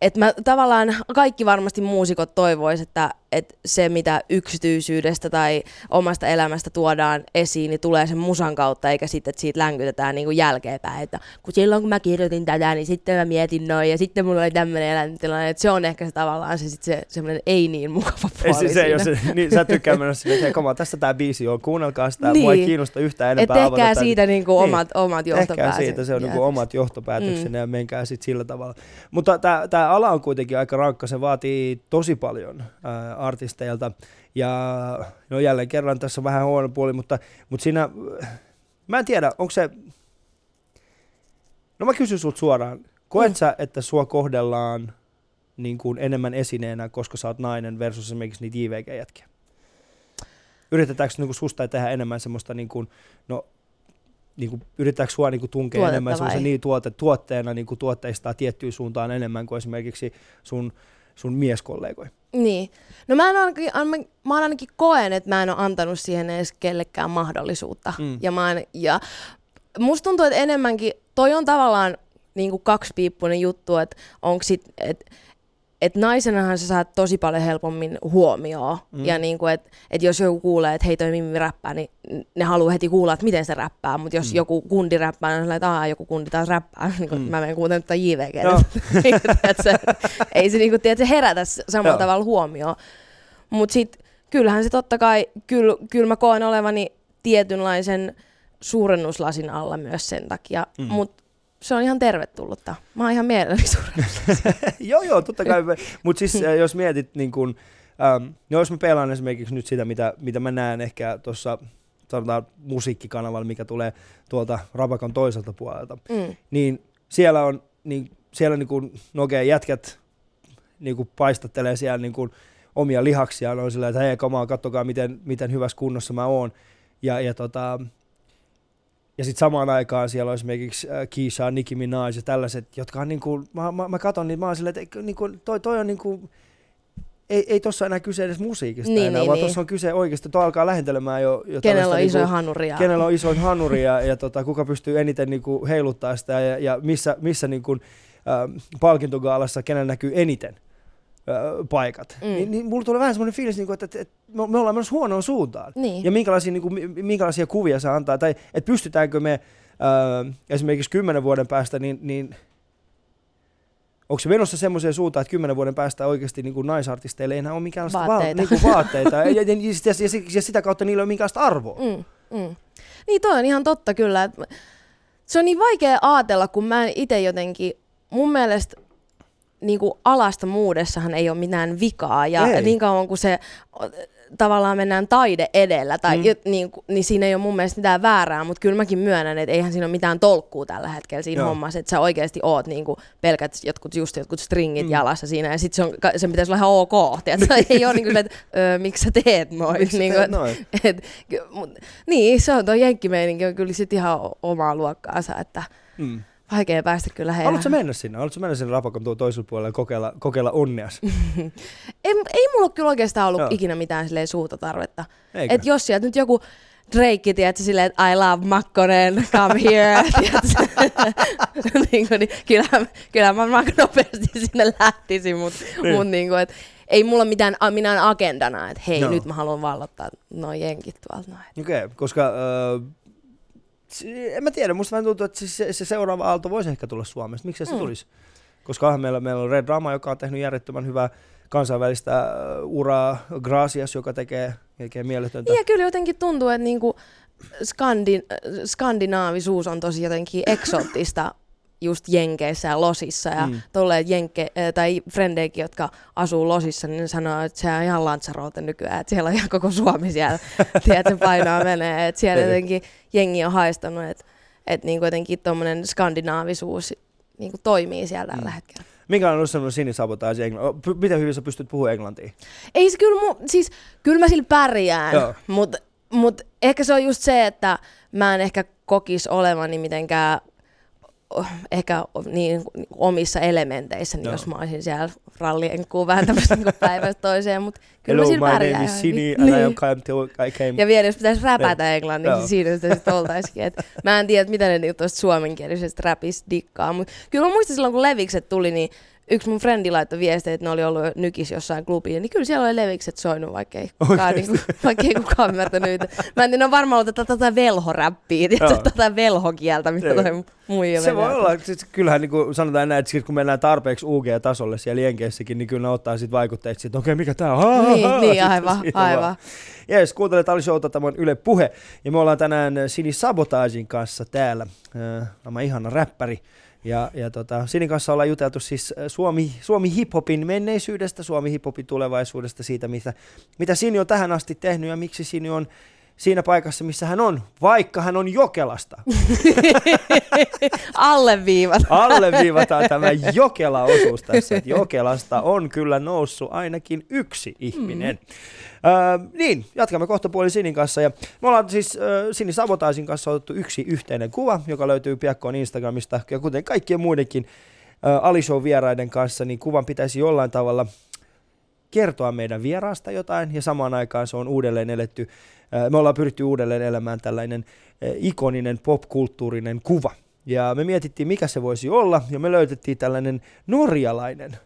et mä tavallaan kaikki varmasti muusikot toivois, että että se, mitä yksityisyydestä tai omasta elämästä tuodaan esiin, niin tulee sen musan kautta, eikä sitten, että siitä länkytetään niin kuin jälkeenpäin. Että kun silloin, kun mä kirjoitin tätä, niin sitten mä mietin noin, ja sitten mulla oli tämmöinen elämäntilanne, että se on ehkä se tavallaan se, sit se semmoinen ei niin mukava puoli se, se, jos, niin, sä tykkää mennä sinne, että koma, tässä tämä biisi on, kuunnelkaa sitä, niin. mua ei niin. kiinnosta yhtään enempää Et tehkää siitä niin kuin niin. omat, omat johtopäätökset. Tehkää siitä se on niin kuin omat johtopäätöksenne mm. ja menkää sitten sillä tavalla. Mutta tämä ala on kuitenkin aika rankka, se vaatii tosi paljon ää, artisteilta. Ja no jälleen kerran tässä on vähän huono puoli, mutta, mutta siinä, mä en tiedä, onko se, no mä kysyn sut suoraan, koet mm. sä, että sua kohdellaan niin kuin enemmän esineenä, koska sä oot nainen versus esimerkiksi niitä JVG-jätkiä? Yritetäänkö niin kuin susta tehdä enemmän semmoista, niin kuin, no niin kuin, yritetäänkö sua niin kuin, tunkea enemmän semmoisen niin tuote, tuotteena niin kuin, tuotteistaa tiettyyn suuntaan enemmän kuin esimerkiksi sun sun mieskollegoja? Niin. No mä, en ainakin, mä ainakin koen, että mä en ole antanut siihen edes kellekään mahdollisuutta. Mm. Ja, mä en, ja musta tuntuu, että enemmänkin toi on tavallaan niin kuin kaksipiippunen juttu, että onko sit, että että naisenahan sä saat tosi paljon helpommin huomioon. Mm. Ja niin kuin, että et jos joku kuulee, että hei toi Mimmi räppää, niin ne haluaa heti kuulla, että miten se räppää. Mutta jos mm. joku kundi räppää, niin että joku kundi taas räppää. niin kuin, mm. Mä menen kuuntelemaan tätä JVG. No. se, ei se, niin kuin, tiedät, se herätä samalla no. tavalla huomioon. Mutta sitten kyllähän se totta kai, kyllä, kyl mä koen olevani tietynlaisen suurennuslasin alla myös sen takia. Mm. Mutta se on ihan tervetullutta. Mä oon ihan mielelläni joo, joo, totta kai. Mutta siis äh, jos mietit, niin kun, ähm, no jos mä pelaan esimerkiksi nyt sitä, mitä, mitä mä näen ehkä tuossa sanotaan musiikkikanavalla, mikä tulee tuolta Rabakan toiselta puolelta, Mm. niin siellä on, niin, siellä niin kuin, no okei, jätkät niin kuin paistattelee siellä niin kuin omia lihaksia, on silleen, että hei, kamaa, kattokaa, miten, miten hyvässä kunnossa mä oon. Ja, ja, tota, ja sitten samaan aikaan siellä on esimerkiksi äh, Keisha, Nicki Minaj ja tällaiset, jotka on niin kuin, mä, mä, mä katson niitä, mä oon silleen, että niin kuin, toi, toi on niin kuin, ei, ei tossa enää kyse edes musiikista Niin, enää, niin, vaan niin. tuossa on kyse oikeasti, tuo alkaa lähentelemään jo, jo Kenellä on niinku- isoja hanuria. kenellä on isoin hanuri ja, ja tota, kuka pystyy eniten niin kuin, heiluttaa sitä ja, ja missä, missä niin kuin, äh, palkintogaalassa kenellä näkyy eniten paikat. Mm. Niin, niin mulla tulee vähän semmoinen fiilis, niin kuin, että, että, että me, ollaan menossa huonoon suuntaan. Niin. Ja minkälaisia, niin kuin, mi- minkälaisia kuvia se antaa, tai että pystytäänkö me äh, esimerkiksi kymmenen vuoden päästä, niin, niin onko se menossa semmoiseen suuntaan, että kymmenen vuoden päästä oikeasti niin kuin naisartisteille ei enää ole minkäänlaista Vaatteita. Va- niin kuin vaatteita, ja, ja, ja, ja, ja, ja, sitä kautta niillä ei ole minkäänlaista arvoa. Mm, mm. Niin toi on ihan totta kyllä. Se on niin vaikea ajatella, kun mä itse jotenkin, mun mielestä niin kuin alasta muudessahan ei ole mitään vikaa. Ja Ei. niin kauan kuin se tavallaan mennään taide edellä, tai Mm. niin, niin siinä ei ole mun mielestä mitään väärää, mutta kyllä mäkin myönnän, että eihän siinä ole mitään tolkkua tällä hetkellä siinä Joo. hommassa, että sä oikeasti oot niin kuin pelkät jotkut, just jotkut stringit Mm. jalassa siinä, ja sitten se on, sen pitäisi olla ihan ok, tiedätkö? ei ole niin kuin, että öö, miksi sä teet noin. Miksi niin teet noin? et, mut, niin, se on tuo jenkkimeininki on kyllä sit ihan omaa luokkaansa, että Mm. Vaikea päästä kyllä heidän. Haluatko mennä sinne? Haluatko mennä sinne Rapakon tuo toiselle puolelle ja kokeilla, kokeilla onneas? ei, ei mulla kyllä oikeastaan ollut Joo. Ikinä mitään suurta tarvetta. Eikö? Et jos sieltä nyt joku Drake, tiedätkö, silleen, että I love Makkonen, come here, niin kuin, niin, kyllähän, kyllähän mä varmaan nopeasti sinne lähtisin, mutta Niin. mut, niin kuin, et, ei mulla mitään, minään agendana, että hei, Joo. nyt mä haluan vallottaa noin jenkit tuolta. Okei, okay, koska äh, si- en mä tiedä, musta vähän tuntuu, että se, se seuraava aalto voisi ehkä tulla Suomesta. Miksi se Mm. tulisi? Koska onhan meillä, meillä on Red Rama, joka on tehnyt järjettömän hyvää kansainvälistä äh, uraa, Gracias, joka tekee, tekee mieletöntä. Ja kyllä jotenkin tuntuu, että niinku skandi, skandinaavisuus on tosi jotenkin eksoottista just Jenkeissä ja Losissa. Ja Mm. tolleet jenke, äh, tai frendeikin, jotka asuu Losissa, niin ne sanoo, että se on ihan lantsaroute nykyään. Että siellä on ihan koko Suomi siellä, tiedät, se painaa menee. Että siellä Niin. jotenkin jengi on haistanut, että että niinku jotenkin tuommoinen skandinaavisuus niinku toimii siellä tällä Mm. hetkellä. Minkälainen on ollut semmoinen sinisabotaasi englanti? Miten hyvin sä pystyt puhumaan englantia? Ei se kyllä, mu- siis kyllä mä sillä pärjään, mutta mut ehkä se on just se, että mä en ehkä kokis olevani mitenkään ehkä niin, omissa elementeissä, niin Joo. jos mä olisin siellä rallien vääntämässä niin päivästä toiseen, mutta kyllä Hello, mä Sini hyvin. and I Niin. to, I came. Ja vielä jos pitäisi räpätä englanniksi, Joo. niin siinä sitä sitten oltaisikin. Et mä en tiedä, mitä ne niinku tuosta suomenkielisestä räpistä dikkaa, mutta kyllä mä muistan silloin, kun Levikset tuli, niin yksi mun frendi laittoi viestiä, että ne oli ollut nykis jossain klubiin, niin kyllä siellä oli Levikset soinut, vaikka ei kukaan, niinku, vaikka ei kukaan ymmärtänyt. Mä en tiedä, ne on varmaan ollut tätä, tätä velhoräppiä, tätä, tätä velhokieltä, mitä Niin. toi muija Se voi olla, siis kyllähän niin kuin sanotaan näin, että sit kun mennään tarpeeksi UG-tasolle siellä Jenkeissäkin, niin kyllä ne ottaa sit vaikutteet, että okei, mikä tää on? Niin, niin Sitten aivan, aivan. Jees, kuuntelet Ali Showta, tämä on Yle Puhe. Ja me ollaan tänään Sini Sabotagin kanssa täällä. Äh, Tämä ihana räppäri. Ja, ja tota, Sinin kanssa ollaan juteltu siis äh, Suomi, Suomi hiphopin menneisyydestä, Suomi hiphopin tulevaisuudesta, siitä mitä, mitä Sini on tähän asti tehnyt ja miksi Sini on siinä paikassa, missä hän on, vaikka hän on Jokelasta. Alleviivat. Alleviivataan tämä Jokela-osuus tässä, että Jokelasta on kyllä noussut ainakin yksi ihminen. Mm. Öö, niin, jatkamme kohta puolin Sinin kanssa. Ja me ollaan siis öö, Sini Sabotaisin kanssa otettu yksi yhteinen kuva, joka löytyy piakkoon Instagramista. Ja kuten kaikkien muidenkin öö, Ali Show vieraiden kanssa, niin kuvan pitäisi jollain tavalla kertoa meidän vieraasta jotain, ja samaan aikaan se on uudelleen eletty, me ollaan pyritty uudelleen elämään tällainen ikoninen popkulttuurinen kuva. Ja me mietittiin, mikä se voisi olla, ja me löytettiin tällainen norjalainen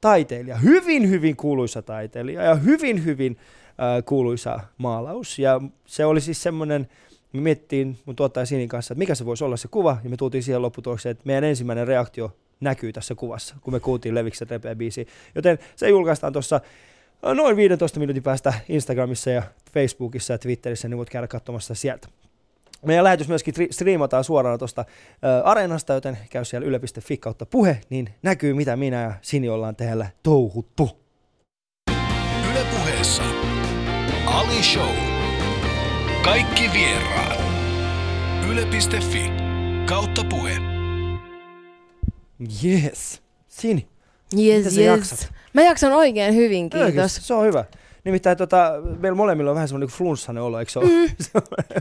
taiteilija, hyvin, hyvin kuuluisa taiteilija, ja hyvin, hyvin ää, kuuluisa maalaus. Ja se oli siis semmoinen, me mietittiin mun tuottaja Sinin kanssa, että mikä se voisi olla se kuva, ja me tultiin siihen lopputulokseen, että meidän ensimmäinen reaktio näkyy tässä kuvassa, kun me kuultiin Leviksen biisi. Joten se julkaistaan tuossa äh, noin 15 minuutin päästä Instagramissa ja Facebookissa ja Twitterissä, niin voit käydä katsomassa sieltä. Meidän lähetys myöskin tri- striimataan suoraan tuosta Areenasta, joten käy siellä yle.fi kautta puhe, niin näkyy mitä minä ja Sini ollaan täällä touhuttu. Yle puheessa Ali Show. Kaikki vieraat. Yle.fi kautta puhe. Yes. Sini. Yes, Miten sä yes. jaksat? Mä jaksan oikein hyvin, kiitos. Oikeesti, se on hyvä. Nimittäin tota, meillä molemmilla on vähän semmoinen flunssainen olo, eikö se ole? Mm.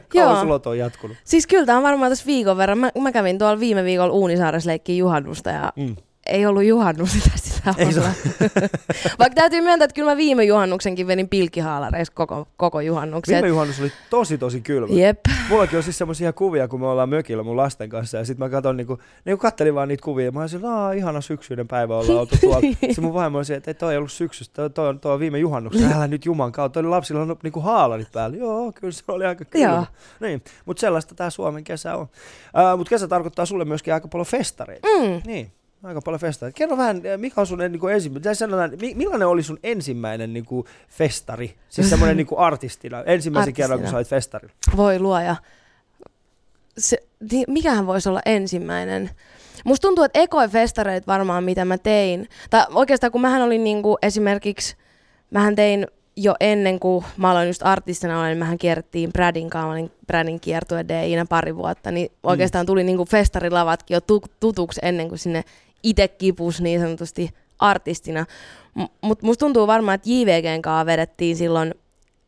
Kauan on jatkunut. Siis kyllä tää on varmaan tässä viikon verran. Mä, mä kävin tuolla viime viikolla Uunisaaressa leikkiä juhannusta ja Mm. Ei ollut juhannus sitä sitä Ei se. Vaikka täytyy myöntää, että kyllä mä viime juhannuksenkin venin pilkkihaalareissa koko, koko juhannuksen. Viime juhannus oli tosi tosi kylmä. Jep. Mullakin on siis semmoisia kuvia, kun me ollaan mökillä mun lasten kanssa ja sitten mä katson niinku, niinku kattelin vaan niitä kuvia ja mä olisin, että ihana syksyinen päivä ollaan oltu tuolla. se mun vaimo oli että toi ei ollut syksystä, toi, toi, on, toi on viime juhannuksena, älä nyt juman kautta, oli lapsilla on niinku haalarit päällä. Joo, kyllä se oli aika kylmä. Joo. Niin, mutta sellaista tää Suomen kesä on. Uh, mutta kesä tarkoittaa sulle myöskin aika paljon festareita. Mm. Niin, aika paljon festareita. Kerro vähän, eh, mikä on sun niin kuin ensimmäinen, sanotaan, mi- millainen oli sun ensimmäinen niin kuin festari? Siis semmoinen niin kuin artistina, ensimmäisen Artistina. kerran kun sä olit festarilla. Voi luoja. Se, mikähän voisi olla ensimmäinen? Musta tuntuu, että ekoi festareita varmaan, mitä mä tein. Tai oikeastaan kun mähän olin niinku esimerkiksi, mähän tein jo ennen kuin mä aloin just artistina olla, niin mähän kierrettiin Bradin kanssa, mä olin Bradin kiertue DInä pari vuotta, niin oikeastaan tuli niinku festarilavatkin jo tu- tutuksi ennen kuin sinne itse kipus niin sanotusti artistina. Mutta musta tuntuu varmaan, että JVGn kanssa vedettiin silloin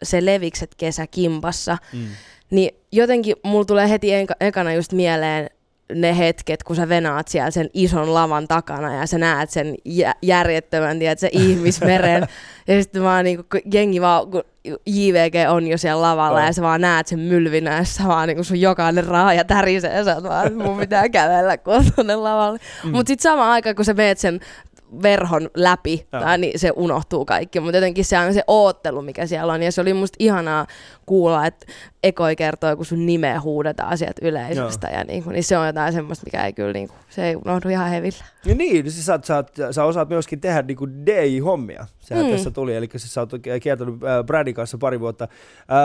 se Levikset kesä kimpassa. Mm. Niin jotenkin mulla tulee heti enka, ekana just mieleen ne hetket, kun sä venaat siellä sen ison lavan takana ja sä näet sen jä- järjettömän, tiedät, se ihmismeren. ja sitten vaan niinku, kun jengi vaan, kun JVG on jo siellä lavalla Joo. ja sä vaan näet sen mylvinä ja sä vaan niinku sun jokainen raaja tärisee ja sä oot vaan, että mun pitää kävellä, kun on tonne lavalle. Mm. Mutta sitten samaan aikaan, kun sä meet sen verhon läpi, tää, niin se unohtuu kaikki. Mutta jotenkin se on se oottelu, mikä siellä on. Ja se oli musta ihanaa kuulla, että ekoi kertoo, kun sun nimeä huudetaan sieltä yleisöstä. Ja niin, niin se on jotain semmoista, mikä ei kyllä, niin kuin, se ei unohdu ihan hevillä. Ja niin, siis sä, sä, sä osaat myöskin tehdä niinku DJ-hommia. Sehän mm. Tässä tuli, eli siis sä oot kiertänyt äh, Bradin kanssa pari vuotta.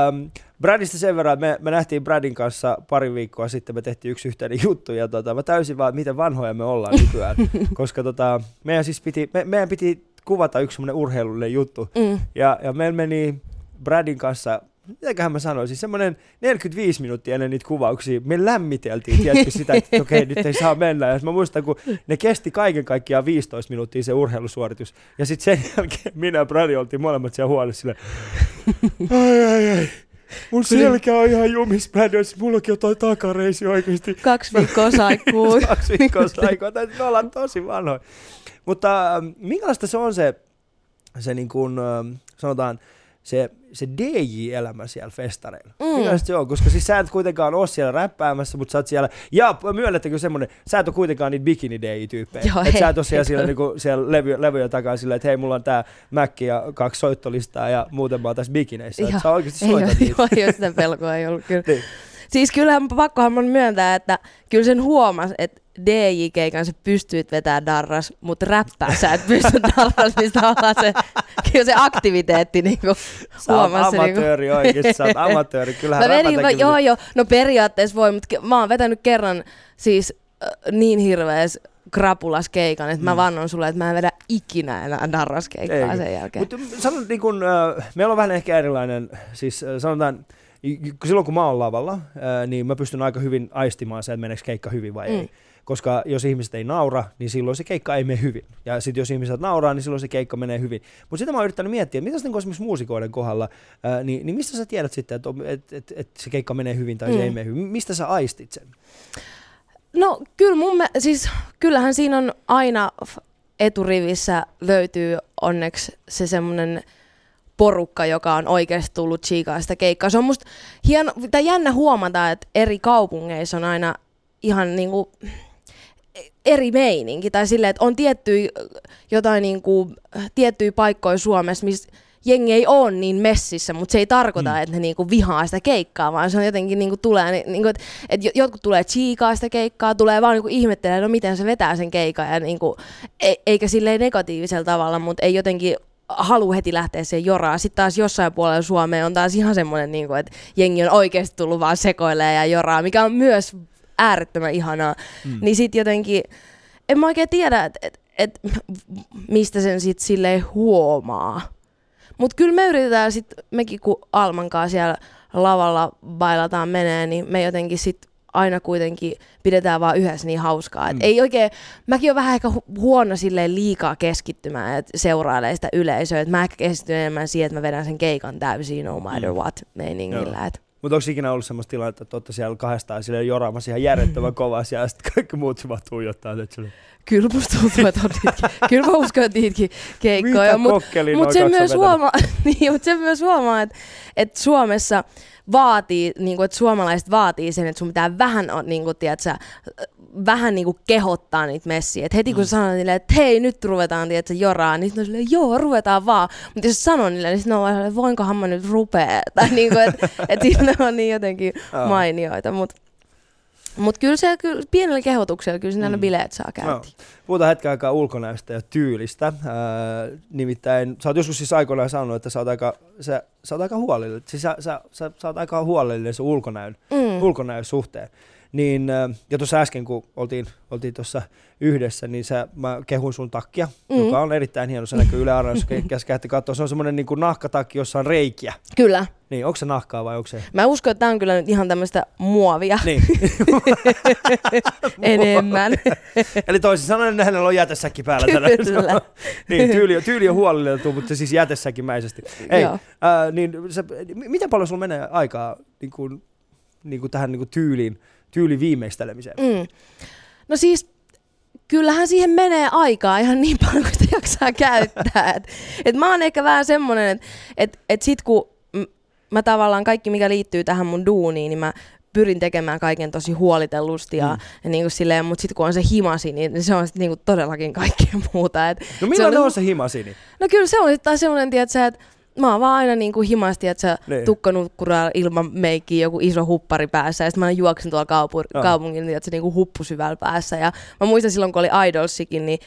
Ähm, Bradista sen verran, me, me nähtiin Bradin kanssa pari viikkoa sitten, me tehtiin yksi yhteinen juttu, ja tota, mä täysin vaan, miten vanhoja me ollaan nykyään. koska tota, meidän siis piti, me, meidän piti kuvata yksi semmoinen urheilullinen juttu, Mm. ja, ja meillä meni Bradin kanssa, mitäköhän mä sanoisin, semmoinen 45 minuuttia ennen niitä kuvauksia, me lämmiteltiin, tiedätkö sitä, että okei, nyt ei saa mennä. Ja mä muistan, kun ne kesti kaiken kaikkiaan 15 minuuttia se urheilusuoritus. Ja sitten sen jälkeen minä ja Brady oltiin molemmat siellä huoneessa silleen, ai ai ai. Mun selkä on ihan jumis, Brady, olisi- mullakin on toi takareisi oikeasti. Kaksi viikkoa saikkuu. Kaksi viikkoa tai me ollaan tosi vanhoja. Mutta ähm, minkälaista se on se, se niin kuin, ähm, sanotaan, se, se DJ-elämä siellä festareilla. Mm. Minkälaista se on? Koska siis sä et kuitenkaan ole siellä räppäämässä, mutta sä oot siellä, ja myönnettekö semmonen, sä et ole kuitenkaan niitä bikini DJ-tyyppejä. Joo, et sä ei, et ole siellä, ei siellä, niinku, siellä levy, levyjä takaa silleen, että hei, mulla on tää Mac ja kaksi soittolistaa ja muuten mä oon tässä bikineissä. Et Joo, sä oikeasti ei, soitat niitä. joo, ei ole sitä pelkoa, ei ollut kyllä. Niin. Siis kyllähän pakkohan mun myöntää, että kyllä sen huomas, että DJ-keikan sä pystyt vetämään darras, mutta räppää sä et pysty darras, niin tavallaan se, kyllä se aktiviteetti niinku Sä oot huomas. se niinku. amatööri oikeesti, sä oot amatööri. Kyllähän Mä vedin, va- joo joo, no periaatteessa voi, mutta mä oon vetänyt kerran siis äh, niin hirveäs krapulas keikan, että Mm. mä vannon sulle, että mä en vedä ikinä enää darraskeikkaa Eikö? sen jälkeen. Mutta sanon, niin kun, äh, meillä on vähän ehkä erilainen, siis äh, sanotaan, silloin kun mä oon lavalla, äh, niin mä pystyn aika hyvin aistimaan se, että meneekö keikka hyvin vai Mm. ei. Koska jos ihmiset ei naura, niin silloin se keikka ei mene hyvin. Ja sitten jos ihmiset nauraa, niin silloin se keikka menee hyvin. Mutta sitä mä oon yrittänyt miettiä, että mitä niin esimerkiksi muusikoiden kohdalla, ää, niin, niin mistä sä tiedät sitten, että et, et, et se keikka menee hyvin tai se Mm. ei mene hyvin? Mistä sä aistit sen? No kyllä mun mä, siis kyllähän siinä on aina eturivissä löytyy onneksi se semmoinen porukka, joka on oikeasti tullut chiikaa sitä keikkaa. Se on musta hieno, tai jännä huomata, että eri kaupungeissa on aina ihan niinku eri meininki. Tai silleen, että on tiettyjä, jotain niinku, tiettyjä paikkoja Suomessa, missä jengi ei ole niin messissä, mutta se ei tarkoita, Mm. että ne niinku vihaa sitä keikkaa, vaan se on jotenkin niinku tulee, ni- niinku, että et jo- jotkut tulee chiikaa sitä keikkaa, tulee vaan niinku ihmettelee, no miten se vetää sen keikan, ja niinku, e- eikä silleen negatiivisella tavalla, mutta ei jotenkin halu heti lähteä siihen joraan. Sitten taas jossain puolella Suomea on taas ihan semmoinen, niin kuin, että jengi on oikeasti tullut vaan sekoilemaan ja joraa, mikä on myös äärettömän ihanaa. Mm. Niin sitten jotenkin, en mä oikein tiedä, että et, et, mistä sen sitten silleen huomaa. Mutta kyllä me yritetään sitten, mekin kun Alman kanssa siellä lavalla bailataan menee, niin me jotenkin sitten aina kuitenkin pidetään vaan yhdessä niin hauskaa. Et mm. ei oikein, mäkin olen vähän ehkä huono silleen liikaa keskittymään, että seurailee sitä yleisöä. Et mä ehkä keskityn enemmän siihen, että mä vedän sen keikan täysin no matter mm. what meiningillä. Et. Mutta onko ikinä ollut semmoista tilannetta, että olette siellä kahdestaan sille joraamassa ihan järjettömän kovasti ja sitten kaikki muut vaan tuijottaa sille. Kyllä musta tuntuu, että on niitäkin. Kyllä mä uskon, että niitäkin keikkoja. Mutta mut se, myös huomaa, niin, mut se myös huomaa, että, että Suomessa vaatii, niin kuin, että suomalaiset vaatii sen, että sun pitää vähän, niin kuin, tiedätkö, vähän niin kuin kehottaa niitä messiä. Et heti kun mm. sanoo niille, että hei, nyt ruvetaan tiedätkö, joraa, niin ne on silleen, joo, ruvetaan vaan. Mutta jos sanoo niille, niin sitten on vaan, voinkohan mä nyt rupea. Tai niin kuin, että et, et ne on niin jotenkin mainioita. Mutta mutta kyllä se kyllä, pienellä kehotuksella kyllä sinne mm. bileet saa käyntiin. No. Puhutaan hetken aikaa ulkonäöstä ja tyylistä. Äh, nimittäin sä oot joskus siis aikoinaan sanonut, että sä oot aika, sä, sä oot aika huolellinen. Siis sä, sä, sä, sä oot aika huolellinen sun ulkonäön, mm. ulkonäön suhteen. Niin, ja tuossa äsken, kun oltiin, oltiin tuossa yhdessä, niin sä, mä kehun sun takkia, mm. joka on erittäin hieno. Se näkyy Yle Arvoissa, jos käytte katsoa. Se on semmoinen niin nahkatakki, jossa on reikiä. Kyllä. Niin, onko se nahkaa vai onko se? Mä uskon, että tämä on kyllä nyt ihan tämmöistä muovia. Niin. Enemmän. Eli toisin sanoen hänellä on jätesäkki päällä. Kyllä. niin, tyyli, tyyli on huolellinen, mutta siis jätesäkkimäisesti. Ei, äh, niin, se, miten paljon sulla menee aikaa niin kuin, niin kuin tähän niin kuin tyyliin? Tyyli viimeistelemiseen? Mm. No siis kyllähän siihen menee aikaa ihan niin paljon kuin sitä jaksaa käyttää. et, et mä oon ehkä vähän semmonen, että et, et sit kun mä tavallaan kaikki mikä liittyy tähän mun duuniin, niin mä pyrin tekemään kaiken tosi huolitellusti ja, mm. ja niin kuin silleen, mutta sitten kun on se himasi, niin se on sitten niin kuin todellakin kaikkea muuta. Et no millainen se on, on se himasi? No kyllä se on sitten taas semmoinen, että mä oon vaan aina niinku himasti, että sä niin. tukkanukkuraa ilman meikkiä joku iso huppari päässä. Ja sitten mä juoksin tuolla kaupur- kaupungin, että se niinku huppu syvällä päässä. Ja mä muistan silloin, kun oli Idolsikin, niin,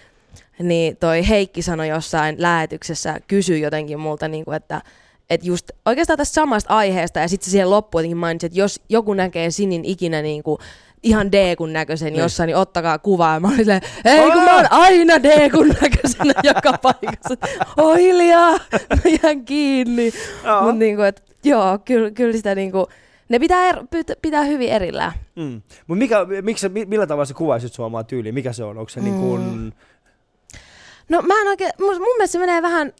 niin toi Heikki sanoi jossain lähetyksessä, kysyi jotenkin multa, niinku, että että just oikeastaan tästä samasta aiheesta, ja sitten siihen loppuun jotenkin mainitsi, että jos joku näkee Sinin ikinä niinku ihan D-kun näköisen niin. jossain, niin ottakaa kuvaa. Ja mä olin silleen, ei kun mä oon aina D-kun näköisenä joka paikassa. Oh hiljaa, mä jään kiinni. Oh. Mutta niinku, et, joo, kyllä, kyllä sitä niinku, ne pitää, er, pitää hyvin erillään. Mm. Mut mikä, miksi, millä tavalla sä kuvaisit sua omaa tyyliä? Mikä se on? Onko se niinku mm. niin kuin... No mä en oikein, mun, mun mielestä se menee vähän,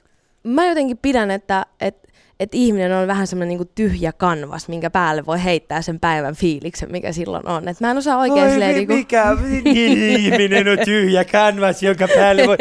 mä jotenkin pidän, että, että että ihminen on vähän semmoinen niinku tyhjä kanvas, minkä päälle voi heittää sen päivän fiiliksen, mikä silloin on. Et mä en osaa oikein Oi, silleen... Niinku... Mikä ihminen on tyhjä kanvas, jonka päälle voi...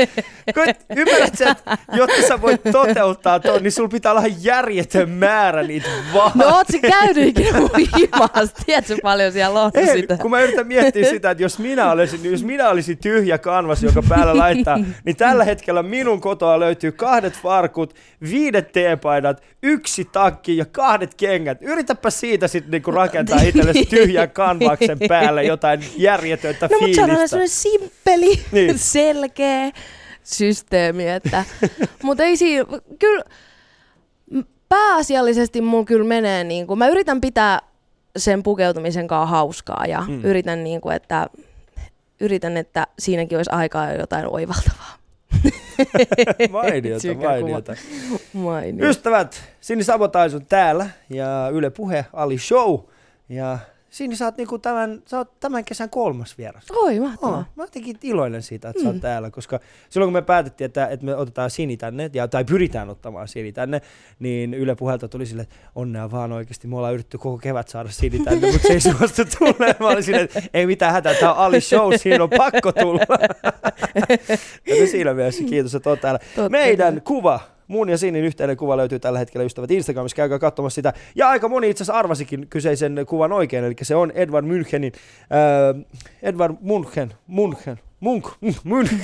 Ymmärrät sä, että jotta sä voit toteuttaa ton, niin sulla pitää olla järjetön määrä niitä vaatteita. No oot sä käynyt ikinä? Tiedätkö paljon siellä on Ei, sitä? kun mä yritän miettiä sitä, että jos minä olisin, jos minä olisin tyhjä kanvas, joka päällä laittaa, niin tällä hetkellä minun kotoa löytyy kahdet farkut, viidet teepaidat, yksi takki ja kahdet kengät. Yritäpä siitä sitten niinku rakentaa itsellesi tyhjän kanvaksen päälle jotain järjetöntä no, fiilistä. No mutta se on simppeli, niin. selkeä systeemi. Että, mutta ei siinä, kyllä pääasiallisesti mulla kyllä menee, niin kuin, mä yritän pitää sen pukeutumisen kanssa hauskaa ja mm. yritän, niin kuin, että, yritän, että siinäkin olisi aikaa jotain oivaltavaa. mainiota, mainiota. Mainio. Ystävät, Sini Sabotage on täällä ja Yle Puhe, Ali Show. Ja Siinä sä oot, niinku tämän, sä oot tämän kesän kolmas vieras. Oi, mahtavaa. Oh, mä jotenkin iloinen siitä, että mm. sä oot mm. täällä, koska silloin kun me päätettiin, että, että me otetaan Sini tänne, ja, tai pyritään ottamaan Sini tänne, niin Yle Puhelta tuli sille, että onnea vaan oikeasti, me ollaan yritetty koko kevät saada Sini tänne, mutta se ei suostu tulla. Mä olin silleen, että ei mitään hätää, tää on Ali Show, siinä on pakko tulla. ja siinä mielessä kiitos, että oot täällä. Totta. Meidän kuva Mun ja Sinin yhteinen kuva löytyy tällä hetkellä ystävät Instagramissa, käykää katsomassa sitä. Ja aika moni itse asiassa arvasikin kyseisen kuvan oikein, eli se on Edward Münchenin, äh, Edward München, München, Munk, München.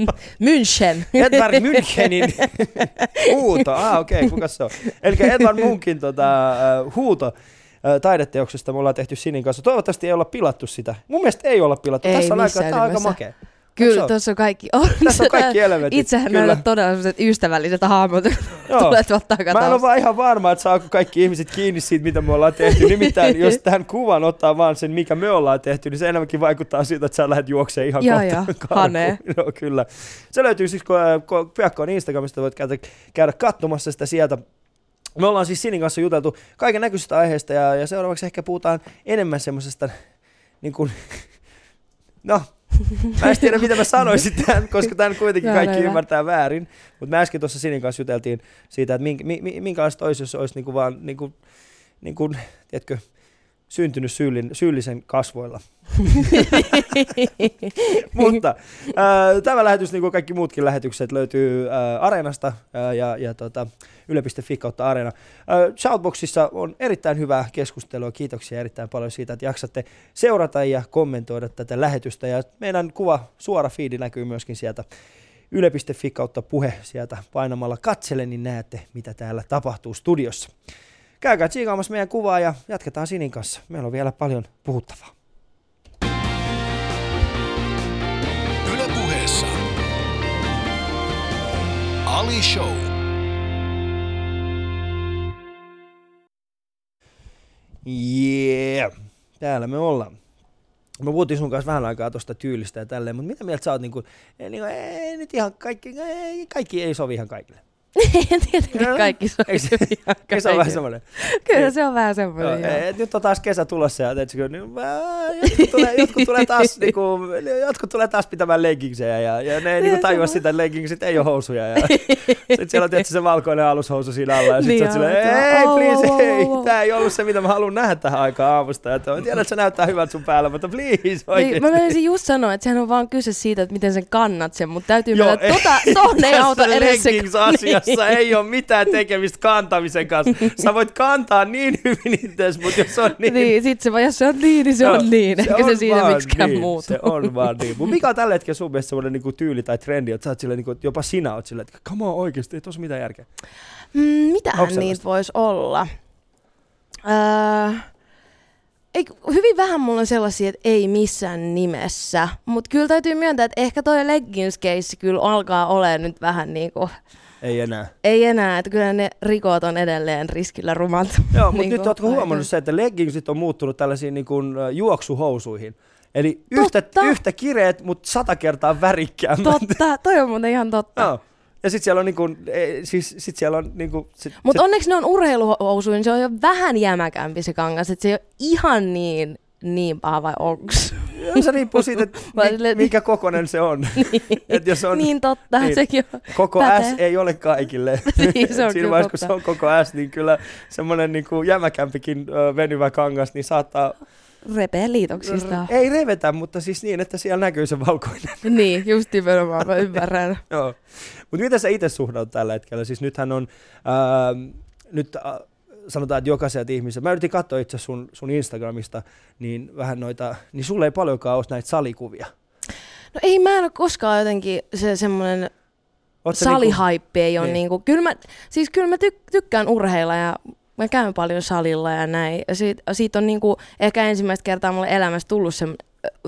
München. Edward Münchenin huuto. Ah, okei, okay, kuka se on? Eli Edward Munkin tota, uh, huuto uh, taideteoksesta me ollaan tehty Sinin kanssa. Toivottavasti ei olla pilattu sitä. Mun mielestä ei olla pilattu. Ei Tässä on aika, tämä on aika makea. Kyllä, on? tuossa on kaikki. On, Tässä on kaikki elementit, Itsehän kyllä. näytät todella sellaiset ystävälliset hahmot, kun tulet tuolta Mä en ole vaan ihan varma, että saako kaikki ihmiset kiinni siitä, mitä me ollaan tehty. Nimittäin, jos tähän kuvan ottaa vaan sen, mikä me ollaan tehty, niin se enemmänkin vaikuttaa siitä, että sä lähdet juokseen ihan Joo, kohta joo, hanee. Joo, kyllä. Se löytyy siis, piakkoon Instagramista voit käydä, käydä katsomassa sitä sieltä. Me ollaan siis Sinin kanssa juteltu kaiken näköisistä aiheista ja, ja seuraavaksi ehkä puhutaan enemmän semmoisesta, niin kuin, no, Mä en tiedä, mitä mä sanoisin tämän, koska tämän kuitenkin Joo, kaikki ymmärtää väärin. Mutta mä äsken tuossa Sinin kanssa juteltiin siitä, että minkä, mi, mi- minkälaista olisi, jos olisi niinku vaan, niinku, niinku, tiedätkö, syntynyt syyllin, syyllisen kasvoilla. Mutta ää, tämä lähetys, niin kuin kaikki muutkin lähetykset, löytyy ää, Areenasta ää, ja, ja tota, yle.fi kautta Areena. Ää, Shoutboxissa on erittäin hyvää keskustelua. Kiitoksia erittäin paljon siitä, että jaksatte seurata ja kommentoida tätä lähetystä. Ja meidän kuva, suora fiidi näkyy myöskin sieltä yle.fi kautta puhe sieltä painamalla katsele, niin näette, mitä täällä tapahtuu studiossa. Käykää tsiikaamassa meidän kuvaa ja jatketaan Sinin kanssa. Meillä on vielä paljon puhuttavaa. Yle puheessa. Ali Show. Yeah, täällä me ollaan. Me puhuttiin sun kanssa vähän aikaa tuosta tyylistä ja tälleen, mutta mitä mieltä sä oot, niin kuin, ei, niin kuin, ei nyt ihan kaikki, ei, kaikki ei sovi ihan kaikille. Tietenkin kaikki se Ei se- Ei se on vähän semmoinen. Kyllä se on vähän Joo, semmoinen. joo. et nyt on taas kesä tulossa ja teetkö, niin, jotkut, tulee, jotkut, tulee taas, niinku, jotkut tulee taas pitämään leggingsejä ja, ja ne ei niinku tajua sitä, että leggingsit ei ole housuja. Ja sitten siellä on tietysti se valkoinen alushousu siinä alla ja sitten Niin sä oot on, silleen, ei please, oh, ei, oh, oh. tää ei ollut se mitä mä haluan nähdä tähän aikaan aamusta. Ja tiedän, että se näyttää hyvältä sun päällä, mutta please Niin, oikeesti. mä menisin just sanoa, että sehän on vaan kyse siitä, että miten sen kannat sen, mutta täytyy Joo, että tota, tohon ei auta Tässä se... leggings-asiassa ei ole mitään tekemistä kantamisen kanssa. Sä voit kantaa niin hyvin itseäsi, mutta jos on niin... Niin, sit se vaan, jos se on niin, niin se Joo, on niin, eikä se on siitä vaan miksikään niin, muutu. Se on vaan niin. Mut mikä on tällä hetkellä sun mielestä semmoinen niinku tyyli tai trendi, että sä oot silleen, niinku, että jopa sinä oot silleen, että come on oikeesti, ei tossa mitään järkeä. Mm, mitähän niitä voisi olla? Öö, ei, hyvin vähän mulla on sellaisia, että ei missään nimessä. Mutta kyllä täytyy myöntää, että ehkä toi leggings-keissi kyllä alkaa olemaan nyt vähän niinku, Ei enää. ei enää, että kyllä ne rikot on edelleen riskillä rumat. Joo, mutta Niinku nyt ootko huomannut se, että leggingsit on muuttunut tällaisiin niin kuin, juoksuhousuihin. Eli yhtä, Totta. yhtä kireet, mutta sata kertaa värikkäämmät. Totta, toi on muuten ihan totta. Joo. Ja sitten siellä on niinku, siis sit siellä on niinku, sit, Mutta sit, onneksi ne on urheiluhousuja, niin se on jo vähän jämäkämpi se kangas, että se ei ole ihan niin, niin paha vai onks? Se riippuu siitä, että mi, minkä kokonen se on. Et jos on niin totta, niin. sekin on. koko pätee. S ei ole kaikille. Niin, se on Siinä vaiheessa, kun se on koko S, niin kyllä semmoinen niinku jämäkämpikin ö, venyvä kangas, niin saattaa, Repee liitoksista. ei revetä, mutta siis niin, että siellä näkyy se valkoinen. niin, just nimenomaan, mä ymmärrän. Joo. Mutta miten sä itse suhtaudut tällä hetkellä? Siis nythän on, ää, nyt ää, sanotaan, että jokaiselta ihmiseltä, mä yritin katsoa itse sun, sun Instagramista, niin vähän noita, niin sulle ei paljonkaan ole näitä salikuvia. No ei, mä en ole koskaan jotenkin se semmoinen sä salihaippi ei ole Niin. niinku, kyllä mä, siis kyllä mä tyk- tykkään urheilla ja mä käyn paljon salilla ja näin. Ja siitä, siitä on niinku, ehkä ensimmäistä kertaa mulle elämässä tullut se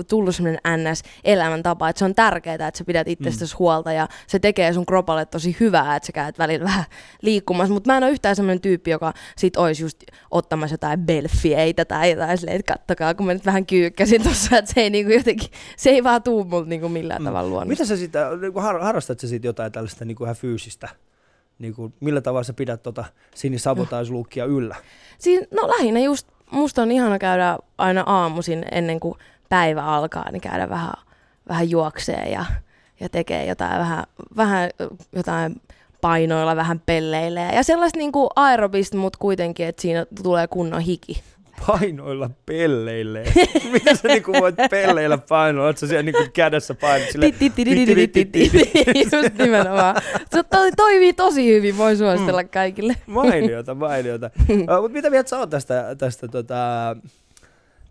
tullut semmoinen NS-elämäntapa, että se on tärkeää, että sä pidät itsestäsi mm. huolta ja se tekee sun kropalle tosi hyvää, että sä käyt välillä vähän liikkumassa, mutta mä en ole yhtään semmoinen tyyppi, joka sit olisi just ottamassa jotain belfieitä tai jotain silleen, että kattokaa, kun mä nyt vähän kyykkäsin tossa, että se ei niinku jotenkin, se ei vaan tuu multa niinku millään mm. tavalla luonnosta. Mitä sä sitä, niinku har, harrastat sä siitä jotain tällaista niinku ihan fyysistä? Niinku, millä tavalla sä pidät tota sinisabotaisuukkia yllä? Siis, no lähinnä just, musta on ihana käydä aina aamuisin ennen kuin päivä alkaa, niin käydä vähän, vähän juoksee ja, ja tekee jotain vähän, vähän jotain painoilla, vähän pelleilee. Ja sellaista niinku aerobista, mutta kuitenkin, että siinä tulee kunnon hiki. Painoilla pelleille. Miten sä niinku voit pelleillä painoilla? Oot sä siellä niinku kädessä painot silleen? Just nimenomaan. Se to- toimii tosi hyvin, voi suositella kaikille. Mainiota, mainiota. uh, Mutta mitä mieltä sä oot tästä, tästä tota,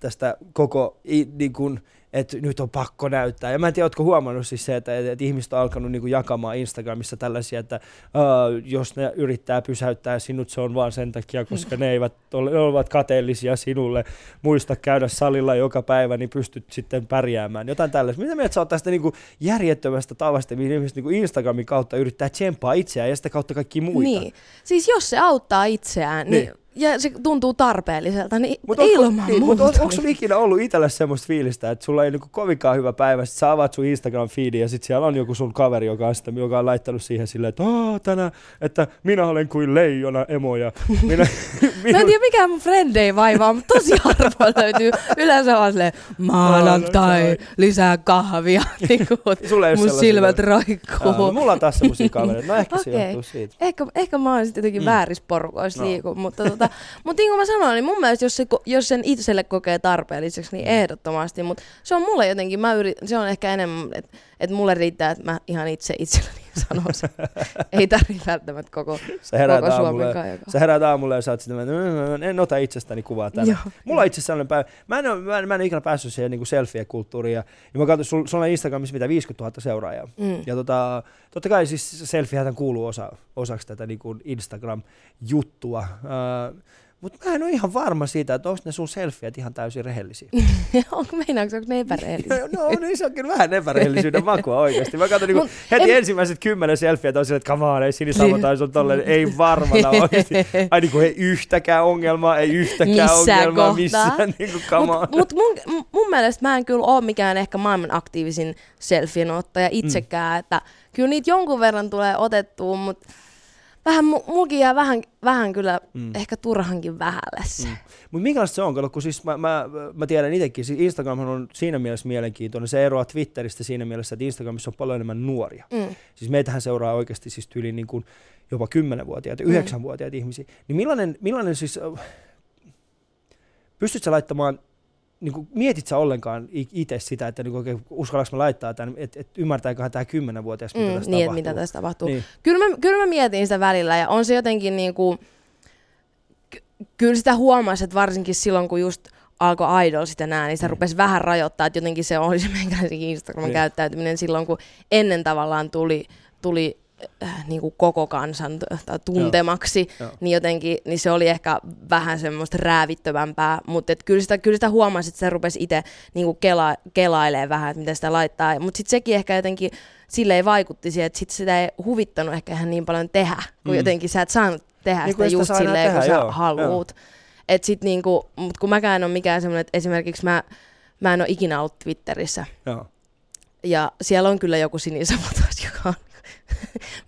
tästä koko niin kuin, että nyt on pakko näyttää. Ja mä en tiedä, ootko huomannut siis se, että, että, että ihmiset on alkanut niin kuin jakamaan Instagramissa tällaisia, että uh, jos ne yrittää pysäyttää sinut, se on vaan sen takia, koska ne eivät ole, ne ovat kateellisia sinulle. Muista käydä salilla joka päivä, niin pystyt sitten pärjäämään. Jotain tällaista. Mitä mieltä sä oot tästä niin kuin järjettömästä tavasta, mihin ihmiset niin kuin Instagramin kautta yrittää tsemppaa itseään ja sitä kautta kaikki muita? Niin. Siis jos se auttaa itseään, niin, Niin. Ja se tuntuu tarpeelliselta, niin Mut onko- ilman niin, muuta. Mutta onko sulla ikinä ollut itselle semmoista fiilistä, että sulla ei niinku kovinkaan hyvä päivä, sit sä avaat sun Instagram-feedin ja sit siellä on joku sun kaveri, joka on, sitä, joka on laittanut siihen silleen, että tänään, että minä olen kuin leijona emo ja minä, Mä en tiedä mikä mun frendei vaivaa, mutta tosi harvoin löytyy yleensä vaan silleen maanantai, lisää kahvia, niin kuin, mun silmät Aa, roikkuu. mulla on taas semmosia kavereita, no ehkä se Okei. johtuu siitä. Ehkä, ehkä mä oon sitten jotenkin Mm. väärissä porukoissa No. no. liikun, mutta, tota, mutta niin kuin mä sanoin, niin mun mielestä jos, se, jos sen itselle kokee tarpeelliseksi, niin ehdottomasti, mutta se on mulle jotenkin, mä yrit, se on ehkä enemmän, että et mulle riittää, että mä ihan itse itselleni sanon sen. Ei tarvitse välttämättä koko, Sä koko Suomen kaiken. sä heräät aamulla ja sä oot sitä, että en ota itsestäni kuvaa. Joo. Mulla on itse asiassa sellainen päivä. Mä en, ole, mä en, mä en ole ikinä päässyt siihen niin selfie-kulttuuriin. Ja, ja mä katson, sul, sulla on Instagramissa mitä 50 000 seuraajaa. Mm. Ja tota, totta kai siis selfiehän kuuluu osa, osaksi tätä niin kuin Instagram-juttua. Uh, mutta mä en ole ihan varma siitä, että onko ne sun selfiet ihan täysin rehellisiä. onko meinaanko, onko ne epärehellisiä? no niin se on kyllä vähän epärehellisyyden makua oikeasti. Mä katson niin Mut heti en- ensimmäiset kymmenen selfietä on silleen, että come on, ei sinisamotais on tolleen, ei varmana oikeasti. Ai niin kuin ei yhtäkään ongelmaa, ei yhtäkään Missään ongelmaa kohtaa. missään. Niin kuin, come on. Mutta mut mun, mun mielestä mä en kyllä ole mikään ehkä maailman aktiivisin selfien ottaja itsekään, mm. että kyllä niitä jonkun verran tulee otettua, mutta vähän, mu- mulkin jää vähän, vähän kyllä Mm. mm. ehkä turhankin vähälle se. Mm. Mutta minkälaista se on, kato, kun siis mä, mä, mä tiedän itsekin, siis Instagram on siinä mielessä mielenkiintoinen, se eroaa Twitteristä siinä mielessä, että Instagramissa on paljon enemmän nuoria. Mm. Siis meitähän seuraa oikeasti siis yli niin kuin jopa 10-vuotiaita, 9-vuotiaita ihmisiä. Niin millainen, millainen siis, pystyt sä laittamaan, niin kuin, mietit sä ollenkaan itse sitä, että niin kuin, oikein, uskallanko mä laittaa tämän, että et, ymmärtääköhän tämä 10-vuotias, mitä Mm, tässä niin, tapahtuu. mitä tässä tapahtuu. Niin. Kyllä mä, kyllä mä mietin sitä välillä ja on se jotenkin niinku, ky- kyllä sitä huomasi, että varsinkin silloin kun just alkoi Idol sitä nää, niin se Mm. rupesi vähän rajoittaa, että jotenkin se oli se Instagramin Niin. käyttäytyminen silloin, kun ennen tavallaan tuli, tuli niin kuin koko kansan tuntemaksi, Joo. niin jotenkin niin se oli ehkä vähän semmoista räävittömämpää, mutta et kyllä, sitä, kyllä sitä huomasi, että se rupesi itse niin kela, kelailemaan vähän, että miten sitä laittaa, mutta sitten sekin ehkä jotenkin silleen vaikutti siihen, että sit sitä ei huvittanut ehkä ihan niin paljon tehdä, kun Mm. jotenkin sä et saanut tehdä Niin sitä ei just silleen, kun tehdä, sä joo, haluut. Et sit niinku, mut kun mäkään en ole mikään semmoinen, että esimerkiksi mä, mä en ole ikinä ollut Twitterissä, Joo. ja siellä on kyllä joku sinisamotas, joka on...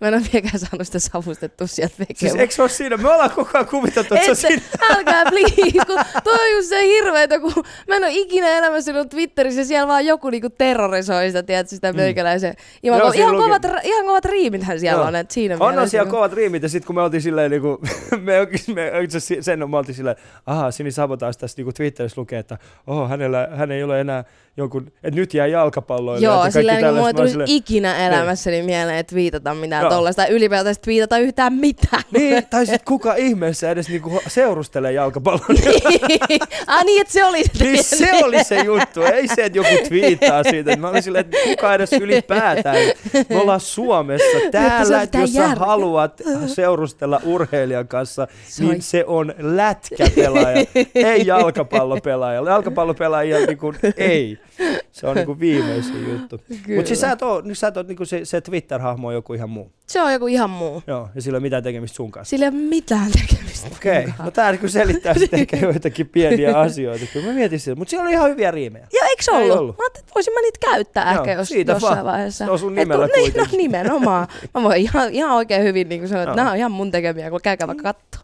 Mä en ole vieläkään saanut sitä savustettua sieltä Siis vekeä. eikö se ole siinä? Me ollaan koko ajan kuviteltu, että se on siinä. älkää please, kun toi on just se hirveetä, kun mä en ole ikinä elämässä ollut Twitterissä, siellä vaan joku niinku terrorisoi sitä, tiedätkö, sitä Mm. meikäläisen. Ihan, Joo, ko- ihan, kovat, ihan kovat riimithän siellä Joo. on, että siinä On, on siellä niinku- kovat riimit, ja sitten kun me oltiin silleen, niin kuin, me, oikein- me asiassa sen me oltiin silleen, aha, Sini Sabotaas tässä niin Twitterissä lukee, että oho, hänellä, hän ei ole enää jonkun, että nyt jää jalkapalloille. Joo, että sillä kaikki niin mulle tällaiset. Mä oon tulisi silleen, ikinä elämässäni mieleen, että viitata mitään Joo. tollaista, ylipäätään viitata yhtään mitään. Niin, tai sitten kuka ihmeessä edes niinku seurustelee jalkapalloa. ah niin, että se oli se niin se oli se juttu, ei se, että joku twiittaa siitä. Mä olin silleen, että kuka edes ylipäätään. Me ollaan Suomessa täällä, että jos sä haluat seurustella urheilijan kanssa, Se niin on- se on lätkäpelaaja, ei jalkapallopelaaja. Jalkapallopelaaja niin kuin, ei. Se on niin kuin viimeisin juttu. Mutta siis sä et oo, sä et oo, niin kuin se, se Twitter-hahmo joku ihan muu. Se on joku ihan muu. Joo, ja sillä ei ole mitään tekemistä sun kanssa. Sillä ei ole mitään tekemistä. Okei, okay. no tää niin selittää sitten ehkä joitakin pieniä asioita. Kyllä mä mietin sitä, mutta siellä oli ihan hyviä riimejä. Joo, eikö se ollut? ollut. Mä ajattelin, että voisin mä niitä käyttää Joo, ehkä jos, siitä jossain vaan. vaiheessa. Se on sun Et nimellä niin, kuitenkin. No nimenomaan. Mä voin ihan, ihan oikein hyvin niin sanoa, että Joo. nämä on ihan mun tekemiä, kun käykää vaikka kattoo.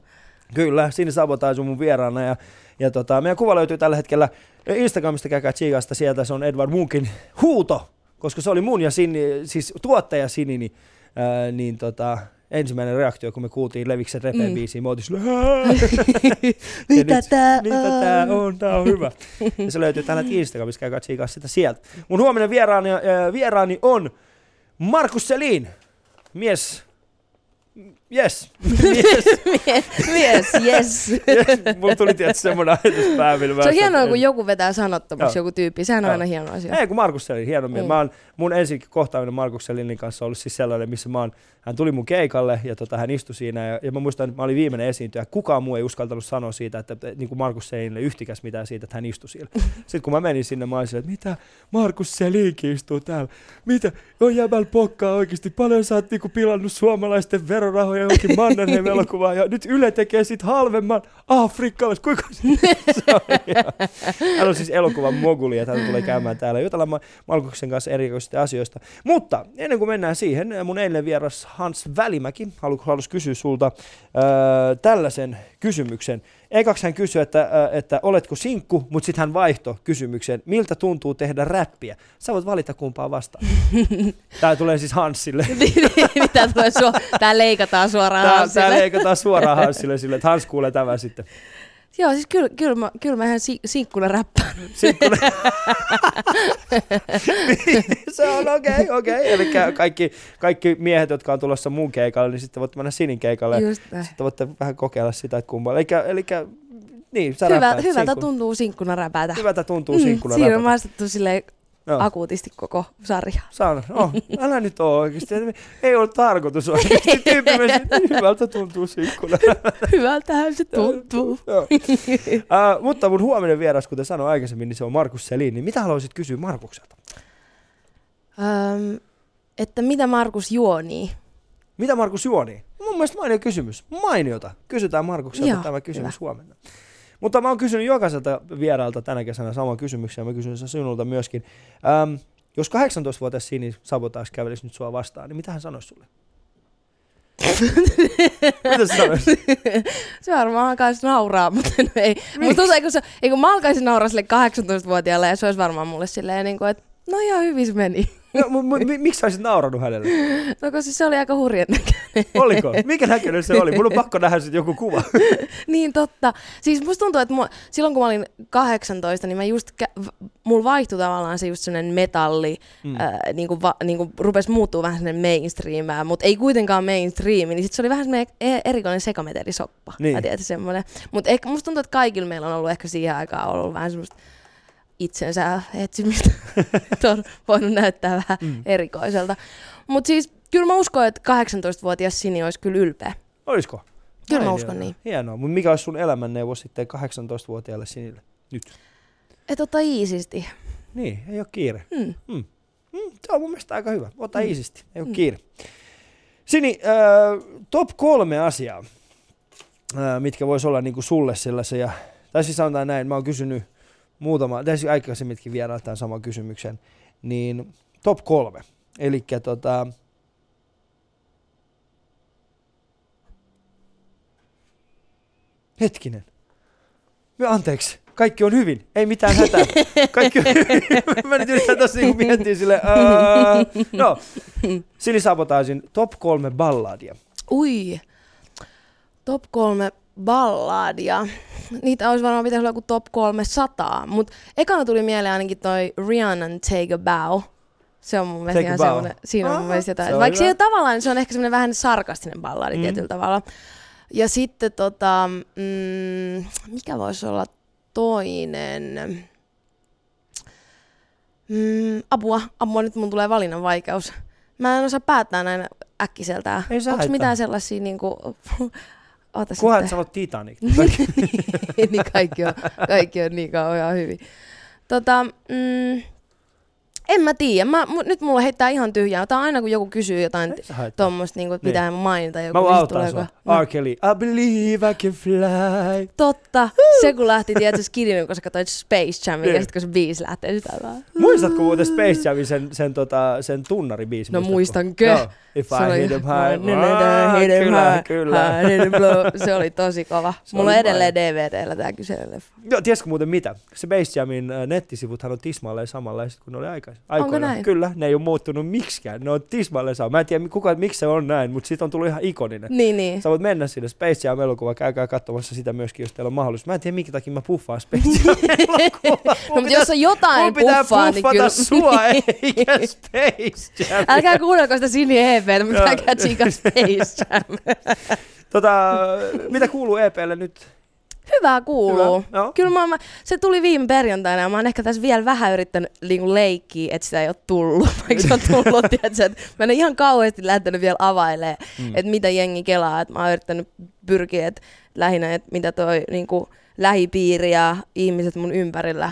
Kyllä, siinä Sabotage on mun vieraana ja, ja tota, meidän kuva löytyy tällä hetkellä Instagramista, käykää tsiikasta, sieltä se on Edward Munkin huuto, koska se oli mun ja Sini, siis tuottaja Sinini, ää, niin tota, ensimmäinen reaktio, kun me kuultiin Leviksen repeen Mm. me oltiin? Mitä nyt- tää Mitä on? tää on? Tää on hyvä. ja se löytyy tällä Instagramissa, käykää tsiikaa sitä sieltä. Mun huominen vieraani, ää, vieraani on Markus Selin, mies Yes. yes. Mies, yes. yes. Mulla tuli tietysti semmoinen ajatus päälle. Se on hienoa, kun joku vetää sanottomaksi joku tyyppi. Sehän on aina hieno asia. Ei, kun Markus Selin, hieno mies. Mm. Mä oon, mun ensi kohtaaminen Markus Selinin kanssa ollut siis sellainen, missä mä oon, hän tuli mun keikalle ja tota, hän istui siinä ja, ja mä muistan, että mä olin viimeinen esiintyjä. Kukaan muu ei uskaltanut sanoa siitä, että, että niin kuin Markus Selinille yhtikäs mitään siitä, että hän istui siellä. Sitten kun mä menin sinne, mä olin silleen, että mitä Markus Selinkin istuu täällä? Mitä? On jäbäl pokkaa oikeasti. Paljon sä oot niinku pilannut suomalaisten verorahoja johonkin Mannerheim elokuvaan ja nyt Yle tekee sit halvemman afrikkalais. Kuinka se on? Ja Hän on siis elokuvan moguli, että hän tulee käymään täällä jutella Ma- Markuksen kanssa erikoisista asioista. Mutta ennen kuin mennään siihen, mun eilen vieras Hans Välimäki halu- halusi kysyä sulta öö, tällaisen kysymyksen. Ekaksi hän kysyi, että, että oletko sinkku, mutta sitten hän vaihtoi kysymyksen, miltä tuntuu tehdä räppiä. Sä voit valita kumpaa vastaan. Tämä tulee siis Hansille. Tää, tulee suo- tää leikataan suoraan Tämä, tämä Hansille. leikataan suoraan Hansille sille, että Hans kuulee tämän sitten. Joo, siis kyllä, kyllä, mä, kyllä mä ihan si- sinkkuna räppään. Kun... se on okei, okay, okei. Okay. Eli kaikki, kaikki miehet, jotka on tulossa mun keikalle, niin sitten voitte mennä Sinin keikalle. Just näin. Sitten voitte vähän kokeilla sitä, että kummaa. Eli, eli niin, sä Hyvä, räppäät hyvältä sinkkuna. tuntuu sinkkuna räpätä. Hyvältä tuntuu sinkkuna Siinä on räpätä. vastattu silleen Joo. akuutisti koko sarja. Saan, oh, älä nyt oo oikeesti. Ei ollut tarkoitus että hyvältä tuntuu sinkkuna. Hyvältähän se tuntuu. Joo. uh, mutta mun huominen vieras, kuten sanoin aikaisemmin, niin se on Markus Selin. Niin mitä haluaisit kysyä Markukselta? Öm, että mitä Markus juonii? Mitä Markus juoni? Mun mielestä mainio kysymys. Mainiota. Kysytään Markukselta Joo, tämä kysymys huomenna. Mutta mä oon kysynyt jokaiselta vieraalta tänä kesänä saman kysymyksen ja mä kysyn sen sinulta myöskin. Ähm, jos 18-vuotias Sini Sabotage kävelisi nyt sua vastaan, niin mitä hän sanoisi sulle? mitä sä sanoisit? Se varmaan alkaisi nauraa, mutta no ei. Musta tuntuu, eikö, se, eikö mä alkaisin nauraa sille 18-vuotiaalle ja se olisi varmaan mulle silleen, niin kuin, että no ihan hyvin se meni. No, mu, mi- miksi sä olisit nauranut hänelle? No koska se oli aika hurjan näköinen. Oliko? Mikä näköinen se oli? Mun on pakko nähdä sit joku kuva. niin totta. Siis musta tuntuu, että mua, silloin kun mä olin 18, niin mä just, kä- mulla vaihtui tavallaan se just semmonen metalli, Mm. mm. ää, niin kuin, va, niin kuin rupesi muuttuu vähän semmonen mainstreamaa, mutta ei kuitenkaan mainstream, niin sit se oli vähän semmonen e- erikoinen sekametelisoppa. Niin. Mä tiedän, semmonen. Mutta musta tuntuu, että kaikilla meillä on ollut ehkä siihen aikaan ollut vähän semmoista itsensä etsimistä. on voinut näyttää vähän Mm. erikoiselta. Mutta siis kyllä mä uskon, että 18-vuotias Sini olisi kyllä ylpeä. Olisiko? Kyllä mä Mainiota. uskon niin. Hienoa. Mutta mikä olisi sun elämänneuvos sitten 18-vuotiaalle Sinille? Nyt. Että ota iisisti. Niin, ei ole kiire. Mm. Mm. Mm, se on mun mielestä aika hyvä. Ota. Mm. iisisti, ei ole Mm. kiire. Sini, äh, top kolme asiaa, äh, mitkä vois olla niinku sulle sellaisia, tai siis sanotaan näin, mä oon kysynyt muutama, tässä aikaisemminkin vieraat tämän saman kysymyksen, niin top kolme. Eli tota, hetkinen. Me anteeksi. Kaikki on hyvin. Ei mitään hätää. Kaikki on hyvin. Mä nyt yritän tässä niinku miettiä sille. No, Sili Sabotaasin top kolme balladia. Ui. Top kolme balladia. Niitä olisi varmaan pitäisi olla joku top 300. Mutta ekana tuli mieleen ainakin toi Rihannan Take a Bow. Se on mun mielestä Take ihan semmoinen, siinä on mun mielestä jotain. se on Vaikka hyvä. se tavallaan se on ehkä semmoinen vähän sarkastinen balladi Mm. tietyllä tavalla. Ja sitten tota, mm, mikä voisi olla toinen? Mm, apua, apua, nyt mun tulee valinnan vaikeus. Mä en osaa päättää näin äkkiseltään. Onko mitään sellaisia niinku... Ota Kunhan sitten. sanot Titanic. niin kaikki on, kaikki on niin ihan hyvin. Tota, mm, en mä tiedä. Mä, mu, nyt mulla heittää ihan tyhjää. Tää on aina kun joku kysyy jotain tuommoista, niin että pitää mainita joku. Mä voin niin auttaa tulee sua. No. R. Kelly. I believe I can fly. Totta. Se kun lähti, tiedätkö, skidin, kun sä katsoit Space Jamin Niin. ja sitten kun se biisi lähtee sitä vaan. Muistatko muuten Space Jamin sen, sen, tota, sen tunnaribiisin? No muistankö? Joo. If Se I oli- hit him high. No, no, no, hit him Kyllä, high, kyllä. high, hit. Se oli tosi kova. Se Mulla on edelleen DVDllä tää kyseinen leffa. Joo, tiesitkö muuten mitä? Se Space Jamin äh, nettisivuthan on tismalleen samanlaiset kuin ne oli aikaisemmin. Onko näin? Kyllä, ne ei ole muuttunut miksikään. Ne on tismalleen sama. Mä en tiedä, kuka, miksi se on näin, mutta siitä on tullut ihan ikoninen. Niin, niin. Sä voit mennä sinne Space Jam elokuva, käykää katsomassa sitä myöskin, jos teillä on mahdollisuus. Mä en tiedä, minkä takia mä puffaan Space Jam elokuvaa. No, mutta jos on jotain puffaa, niin puffata kyllä. sua, eikä Space Jam. Älkää kuunnelko sitä Sini EPtä, mutta tsiikaa Space Jam. Tota, mitä kuuluu EPlle nyt? Hyvää kuuluu. Hyvä, joo. Kyllä mä, mä, se tuli viime perjantaina ja mä oon ehkä tässä vielä vähän yrittänyt niinku leikkiä, että sitä ei ole tullut. Vaikka se on tullut, tiedätkö, että mä en ihan kauheasti lähtenyt vielä availemaan, mm. että mitä jengi kelaa. Että mä oon yrittänyt pyrkiä, että lähinnä, että mitä toi niinku, lähipiiri ja ihmiset mun ympärillä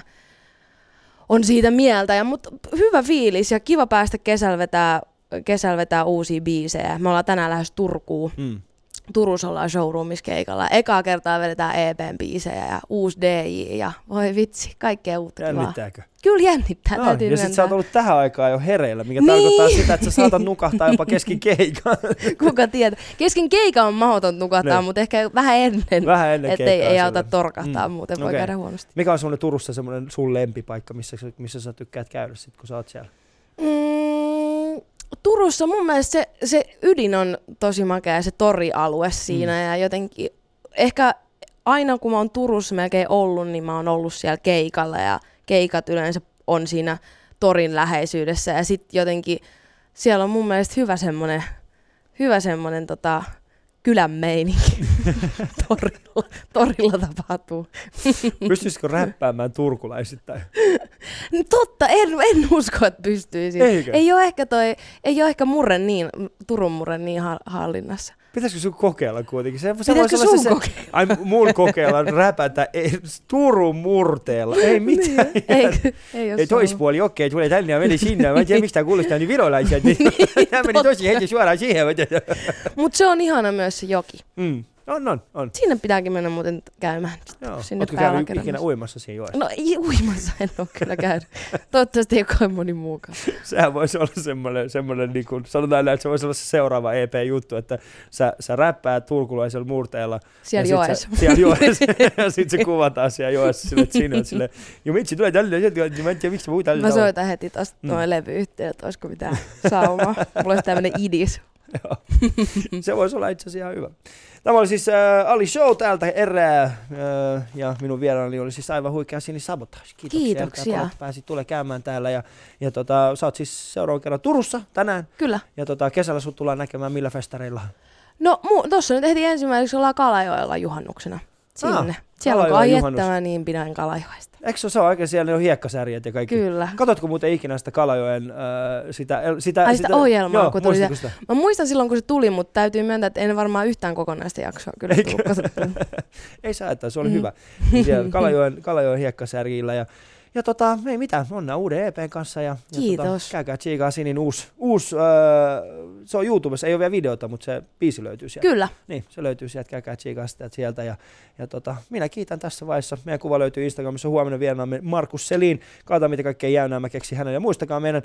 on siitä mieltä. Ja, mutta hyvä fiilis ja kiva päästä kesällä vetää, kesällä vetää uusia biisejä. Me ollaan tänään lähes Turkuun. Mm. Turussa ollaan showroomissa keikalla. Ekaa kertaa vedetään EPn biisejä ja uusi DJ ja voi vitsi, kaikkea uutta kivaa. Jännittääkö? Kyllä jännittää, No, täytyy ja sit sä oot ollut tähän aikaan jo hereillä, mikä Niin. tarkoittaa sitä, että sä saatat nukahtaa jopa kesken keikan. Kuka tietää. Kesken keikan on mahdoton nukahtaa, Niin. mutta ehkä vähän ennen. Vähän ennen Että ei, ei auta torkahtaa, Mm. muuten voi Okei. käydä huonosti. Mikä on semmoinen Turussa semmoinen sun lempipaikka, missä, sä- missä sä tykkäät käydä sit, kun sä oot siellä? Mm, Turussa mun mielestä se, se ydin on tosi makea, se torialue siinä Mm. ja jotenkin ehkä aina kun mä oon Turussa melkein ollut, niin mä oon ollut siellä keikalla ja keikat yleensä on siinä torin läheisyydessä ja sitten jotenkin siellä on mun mielestä hyvä semmonen, hyvä semmonen tota, kylän meininki torilla, torilla tapahtuu. Pystyisikö räppäämään turkulaisittain? Totta, en, en usko, että pystyisin. Eikö? Ei ole ehkä, toi, ei ole ehkä murre niin, Turun murre niin ha- hallinnassa. Pitäisikö sun kokeilla kuitenkin? Se, se Pitäisikö sun se, kokeilla? Ai mun kokeilla räpätä ei, Turun murteella. Ei mitään. Niin, ei, ei, Ei toispuoli, okei, tulee tänne ja meni sinne. Mä en tiedä, mistä kuulostaa niin virolaiset. Niin, Tämä meni tosi heti suoraan siihen. Mutta se on ihana myös se joki. Mm. On, on, on. Sinne pitääkin mennä muuten käymään. Joo. Sinne Ootko käynyt ikinä uimassa siinä joessa? No ei, uimassa en ole kyllä käynyt. Toivottavasti ei kovin moni muukaan. Sehän voisi olla semmoinen, semmoinen niin kuin, sanotaan näin, että se voisi olla se seuraava EP-juttu, että sä, sä räppäät turkulaisella murteella. Siellä ja joessa. Sit sä, siellä joessa. ja sitten se kuvataan siellä joessa sille, että sinne on silleen, jo mitsi tulee tälle, mä en tiedä miksi mä tälle. Mä soitan heti tosta Mm. noin levyyhtiölle, että olisiko mitään saumaa. Mulla olisi tämmönen idis. Se voisi olla itse asiassa ihan hyvä. Tämä oli siis äh, Ali Show täältä erää, äh, ja minun vieraani oli siis aivan huikea Sini Sabotage. Kiitoksia. Kiitoksia. että Pääsit tulee käymään täällä ja, ja tota, sä oot siis seuraavan kerran Turussa tänään Kyllä. ja tota, kesällä sut tullaan näkemään millä festareilla. No mu- tossa nyt ehti ensimmäiseksi ollaan Kalajoella juhannuksena. Sinne. Ah, Siellä on mä niin pidän Kalajoesta. Eikö se ole oikein siellä ne on hiekkasärjet ja kaikki? Kyllä. Katotko muuten ikinä sitä Kalajoen, äh, sitä, sitä, Ai sitä ohjelmaa, joo, kun tuli muistatko sitä? Mä muistan silloin, kun se tuli, mutta täytyy myöntää, että en varmaan yhtään kokonaista jaksoa kyllä. Ei saa, että se oli Mm. hyvä. Niin siellä Kalajoen, Kalajoen hiekkasärjillä ja ja tota, ei mitään, onnea uuden EPn kanssa ja, ja Kiitos. tota, käykää tsiikaa Sinin uusi, uusi öö, se on YouTubessa, ei ole vielä videota, mutta se biisi löytyy sieltä. Kyllä. Niin, se löytyy sieltä, käykää tsiikaa sitä sieltä ja, ja tota, minä kiitän tässä vaiheessa. Meidän kuva löytyy Instagramissa huomenna vieraamme Markus Selin. Katsotaan mitä kaikkea jäynää mä keksin hänen ja muistakaa meidän,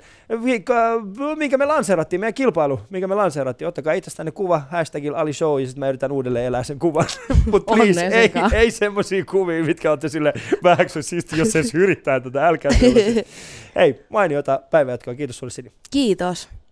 minkä me lanseerattiin, meidän kilpailu, minkä me lanseerattiin. Ottakaa itse tänne kuva, hashtagilla Ali Show ja sitten mä yritän uudelleen elää sen kuvan. Mutta please, ei, ei semmosia kuvia, mitkä olette sille vähäksy siisti, jos se yrittää tätä, älkää. Hei, mainiota päivänjatkoa. Kiitos sulle Sini. Kiitos.